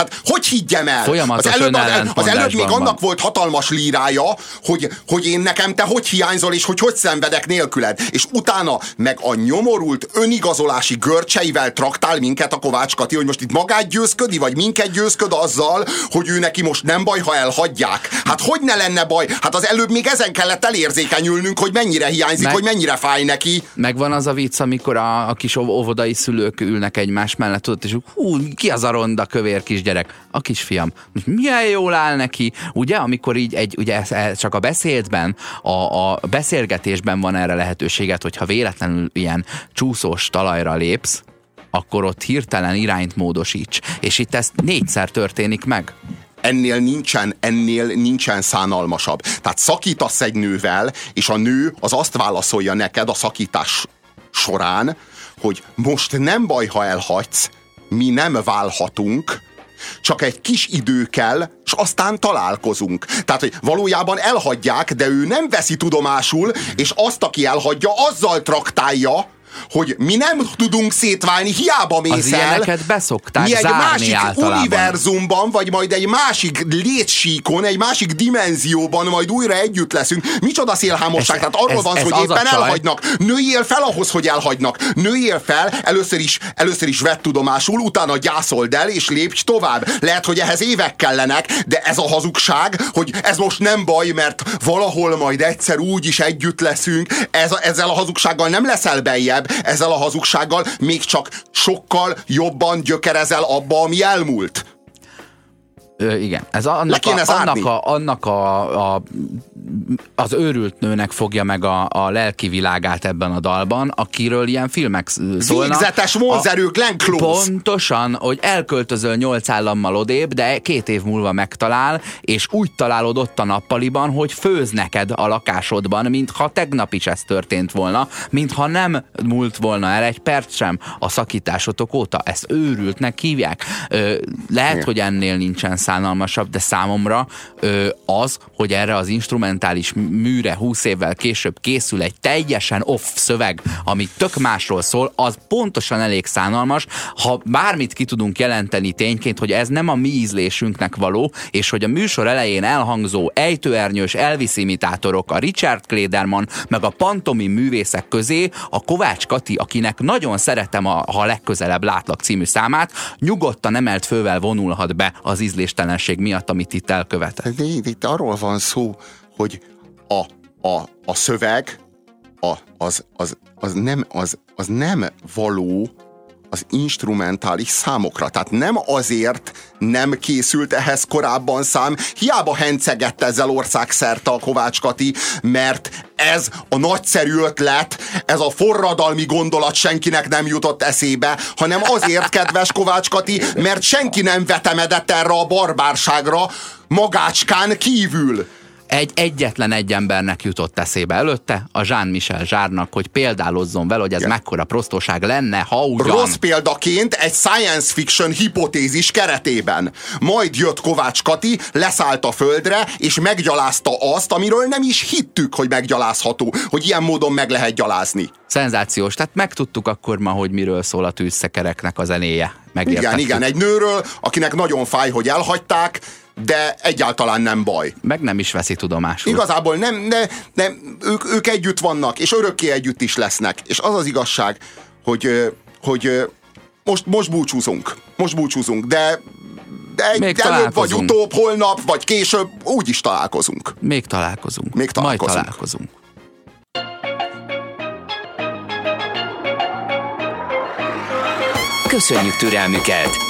Hát hogy higgyem el?
Folyamatos
az előbb, az, az előbb még annak
van.
volt hatalmas lírája, hogy, hogy én nekem te hogy hiányzol, és hogy hogy szenvedek nélküled. És utána meg a nyomorult önigazolási görcseivel traktál minket a Kovács Kati, hogy most itt magát győzködi, vagy minket győzköd azzal, hogy ő neki most nem baj, ha elhagyják. Hát hogy ne lenne baj? Hát az előbb még ezen kellett elérzékenyülnünk, hogy mennyire hiányzik,
Meg-
hogy mennyire fáj neki.
Megvan az a vicc, amikor a, a kis óv- óvodai szülők ülnek egymás mellett, tudod, és hú, ki az a ronda kövér kisgyerek? A kisfiam. Milyen jól áll neki, ugye? Amikor így egy, ugye csak a beszédben, a, a beszélgetésben van erre lehetőséget, hogyha véletlenül ilyen csúszós talajra lépsz, akkor ott hirtelen irányt módosíts. És itt ez négyszer történik meg.
ennél nincsen, ennél nincsen szánalmasabb. Tehát szakítasz egy nővel, és a nő az azt válaszolja neked a szakítás során, hogy most nem baj, ha elhagysz, mi nem válhatunk, Csak egy kis idő kell, és aztán találkozunk. Tehát, hogy valójában elhagyják, de ő nem veszi tudomásul, és azt, aki elhagyja, azzal traktálja, hogy mi nem tudunk szétválni, hiába mész
Az ilyeneket beszokták
Mi egy másik
általában.
univerzumban, vagy majd egy másik létsíkon, egy másik dimenzióban majd újra együtt leszünk. Micsoda szélhámosság.
Ez-
Tehát arról
ez-
van szó, hogy éppen elhagynak. Nőjél fel ahhoz, hogy elhagynak. Nőjél fel, először is, először is vett tudomásul, utána gyászold el, és lépj tovább. Lehet, hogy ehhez évek kellenek, de ez a hazugság, hogy ez most nem baj, mert valahol majd egyszer úgy is együtt leszünk. Ez, ezzel a hazugsággal nem leszel beljebb, ezzel a hazugsággal még csak sokkal jobban gyökerezel abba, ami elmúlt.
Ö, igen, ez annak, a, annak, a, annak a, a, az őrült nőnek fogja meg a, a lelki világát ebben a dalban, akiről ilyen filmek sz- szólnak.
Végzetes vonzerő Glenn Close.
Pontosan, hogy elköltözöl nyolc állammal odébb, de két év múlva megtalál, és úgy találod ott a nappaliban, hogy főz neked a lakásodban, mintha tegnap is ez történt volna, mintha nem múlt volna el egy perc sem a szakításotok óta. Ezt őrültnek hívják. Ö, lehet,
Igen.
hogy ennél nincsen szánalmasabb, de számomra ö, az, hogy erre az instrumentális műre 20 évvel később készül egy teljesen off szöveg, ami tök másról szól, az pontosan elég szánalmas. Ha bármit ki tudunk jelenteni tényként, hogy ez nem a mi ízlésünknek való, és hogy a műsor elején elhangzó ejtőernyős Elvis imitátorok, a Richard Klederman, meg a pantomim művészek közé a Kovács Kati, akinek nagyon szeretem, a, ha legközelebb látlak című számát, nyugodtan emelt fővel vonulhat be az ízléstelenség miatt, amit itt elkövetett.
De itt, itt arról van szó, hogy a, a, a szöveg a, az, az, az, nem, az, az nem való az instrumentális számokra. Tehát nem azért nem készült ehhez korábban szám, hiába hencegett ezzel országszerte a Kovács Kati, mert ez a nagyszerű ötlet, ez a forradalmi gondolat senkinek nem jutott eszébe, hanem azért, kedves Kovács Kati, mert senki nem vetemedett erre a barbárságra magácskán kívül.
Egy egyetlen egy embernek jutott eszébe előtte, a Jean-Michel Zsárnak, hogy példálozzon vele, hogy ez mekkora prostóság lenne, ha ugyan...
Rossz példaként egy science fiction hipotézis keretében. Majd jött Kovács Kati, leszállt a földre, és meggyalázta azt, amiről nem is hittük, hogy meggyalázható, hogy ilyen módon meg lehet gyalázni.
Szenzációs. Tehát megtudtuk akkor ma, hogy miről szól a tűzszekereknek a zenéje.
Igen,
Megértettük.
igen, egy nőről, akinek nagyon fáj, hogy elhagyták, de egyáltalán nem baj.
Meg nem is veszi tudomásul.
Igazából nem, ne, nem ők, ők együtt vannak, és örökké együtt is lesznek. És az az igazság, hogy, hogy most, most búcsúzunk. Most búcsúzunk, de, de
Még
egy előbb vagy utóbb, holnap, vagy később úgy is találkozunk.
Még találkozunk.
Még találkozunk.
Majd találkozunk.
Köszönjük türelmüket!